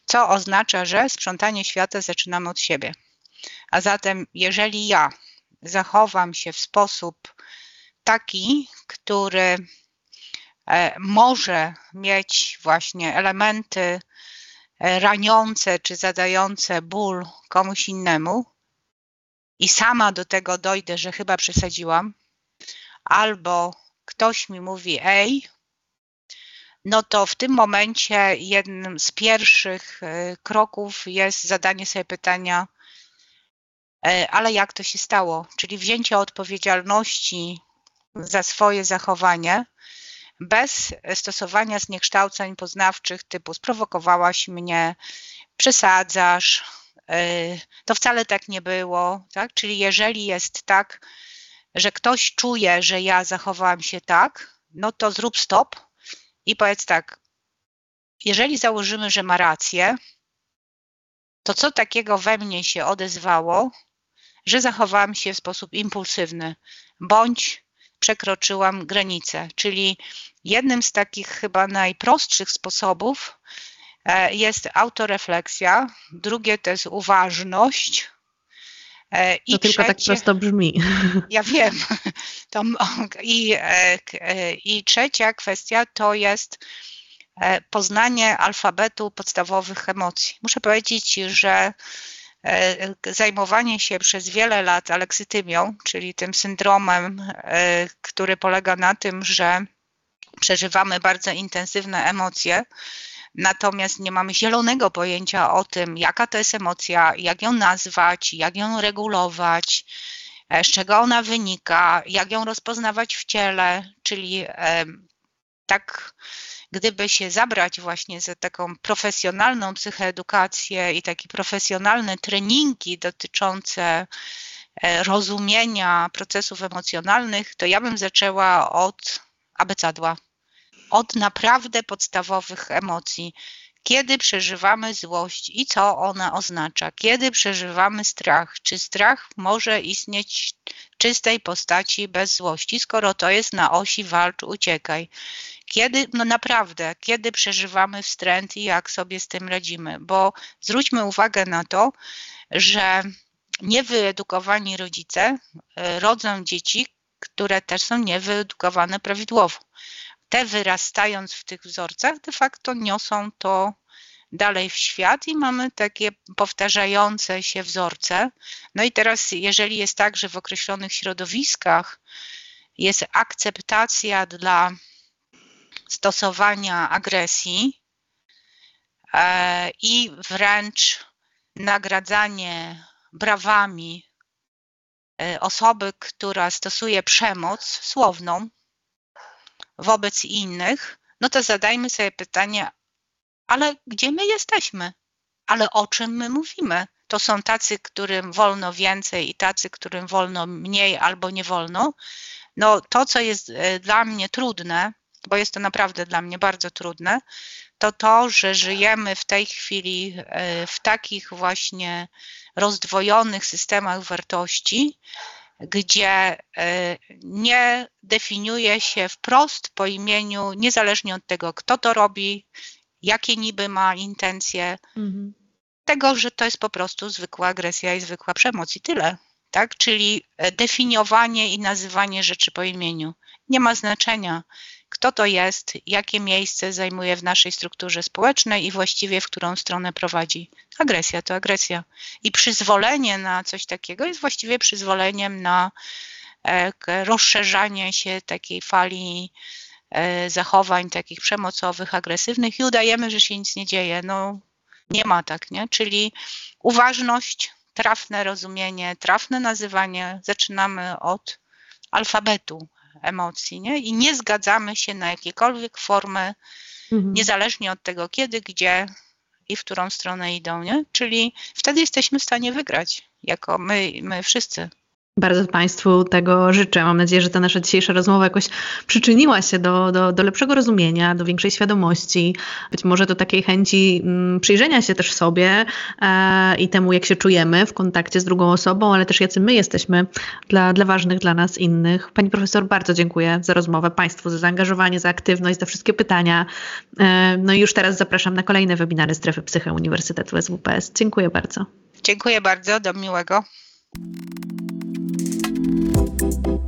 co oznacza, że sprzątanie świata zaczynamy od siebie. A zatem, jeżeli ja zachowam się w sposób taki, który e, może mieć właśnie elementy e, raniące czy zadające ból komuś innemu. I sama do tego dojdę, że chyba przesadziłam, albo ktoś mi mówi, ej, no to w tym momencie jednym z pierwszych e, kroków jest zadanie sobie pytania, ale jak to się stało? Czyli wzięcie odpowiedzialności za swoje zachowanie bez stosowania zniekształceń poznawczych typu sprowokowałaś mnie, przesadzasz, e, to wcale tak nie było. Tak? Czyli jeżeli jest tak, że ktoś czuje, że ja zachowałam się tak, no to zrób stop i powiedz tak, jeżeli założymy, że ma rację, to co takiego we mnie się odezwało, że zachowałam się w sposób impulsywny bądź przekroczyłam granicę. Czyli jednym z takich chyba najprostszych sposobów e, jest autorefleksja, drugie to jest uważność. E, I to trzecie, tylko tak prosto brzmi. Ja wiem. To, i, e, I trzecia kwestia to jest poznanie alfabetu podstawowych emocji. Muszę powiedzieć, że zajmowanie się przez wiele lat aleksytymią, czyli tym syndromem, e, który polega na tym, że przeżywamy bardzo intensywne emocje, natomiast nie mamy zielonego pojęcia o tym, jaka to jest emocja, jak ją nazwać, jak ją regulować, e, z czego ona wynika, jak ją rozpoznawać w ciele, czyli tak gdyby się zabrać właśnie za taką profesjonalną psychoedukację i takie profesjonalne treningi dotyczące e, rozumienia procesów emocjonalnych, to ja bym zaczęła od abecadła, od naprawdę podstawowych emocji. Kiedy przeżywamy złość i co ona oznacza? Kiedy przeżywamy strach? Czy strach może istnieć w czystej postaci bez złości, skoro to jest na osi walcz, uciekaj? Kiedy, no naprawdę, kiedy przeżywamy wstręt i jak sobie z tym radzimy? Bo zwróćmy uwagę na to, że niewyedukowani rodzice e, rodzą dzieci, które też są niewyedukowane prawidłowo. Te wyrastając w tych wzorcach, de facto niosą to dalej w świat i mamy takie powtarzające się wzorce. No i teraz, jeżeli jest tak, że w określonych środowiskach jest akceptacja dla stosowania agresji e, i wręcz nagradzanie brawami e, osoby, która stosuje przemoc słowną wobec innych, no to zadajmy sobie pytanie, ale gdzie my jesteśmy? Ale o czym my mówimy? To są tacy, którym wolno więcej i tacy, którym wolno mniej albo nie wolno. No to, co jest e, dla mnie trudne, bo jest to naprawdę dla mnie bardzo trudne, to to, że żyjemy w tej chwili e, w takich właśnie rozdwojonych systemach wartości, gdzie nie definiuje się wprost po imieniu, niezależnie od tego, kto to robi, jakie niby ma intencje, mhm. tego, że to jest po prostu zwykła agresja i zwykła przemoc i tyle. Tak? Czyli definiowanie i nazywanie rzeczy po imieniu. Nie ma znaczenia, kto to jest, jakie miejsce zajmuje w naszej strukturze społecznej i właściwie w którą stronę prowadzi. Agresja to agresja. I przyzwolenie na coś takiego jest właściwie przyzwoleniem na e, rozszerzanie się takiej fali e, zachowań takich przemocowych, agresywnych i udajemy, że się nic nie dzieje. No nie ma tak, nie? Czyli uważność, trafne rozumienie, trafne nazywanie. Zaczynamy od alfabetu emocji, nie? I nie zgadzamy się na jakiekolwiek formy, mhm. niezależnie od tego, kiedy, gdzie i w którą stronę idą, nie? Czyli wtedy jesteśmy w stanie wygrać, jako my, my wszyscy. Bardzo Państwu tego życzę. Mam nadzieję, że ta nasza dzisiejsza rozmowa jakoś przyczyniła się do, do, do lepszego rozumienia, do większej świadomości, być może do takiej chęci mm, przyjrzenia się też sobie e, i temu, jak się czujemy w kontakcie z drugą osobą, ale też jacy my jesteśmy dla, dla ważnych dla nas innych. Pani profesor, bardzo dziękuję za rozmowę, Państwu za zaangażowanie, za aktywność, za wszystkie pytania. E, no i już teraz zapraszam na kolejne webinary Strefy Psyche Uniwersytetu SWPS. Dziękuję bardzo. Dziękuję bardzo, do miłego. Thank you.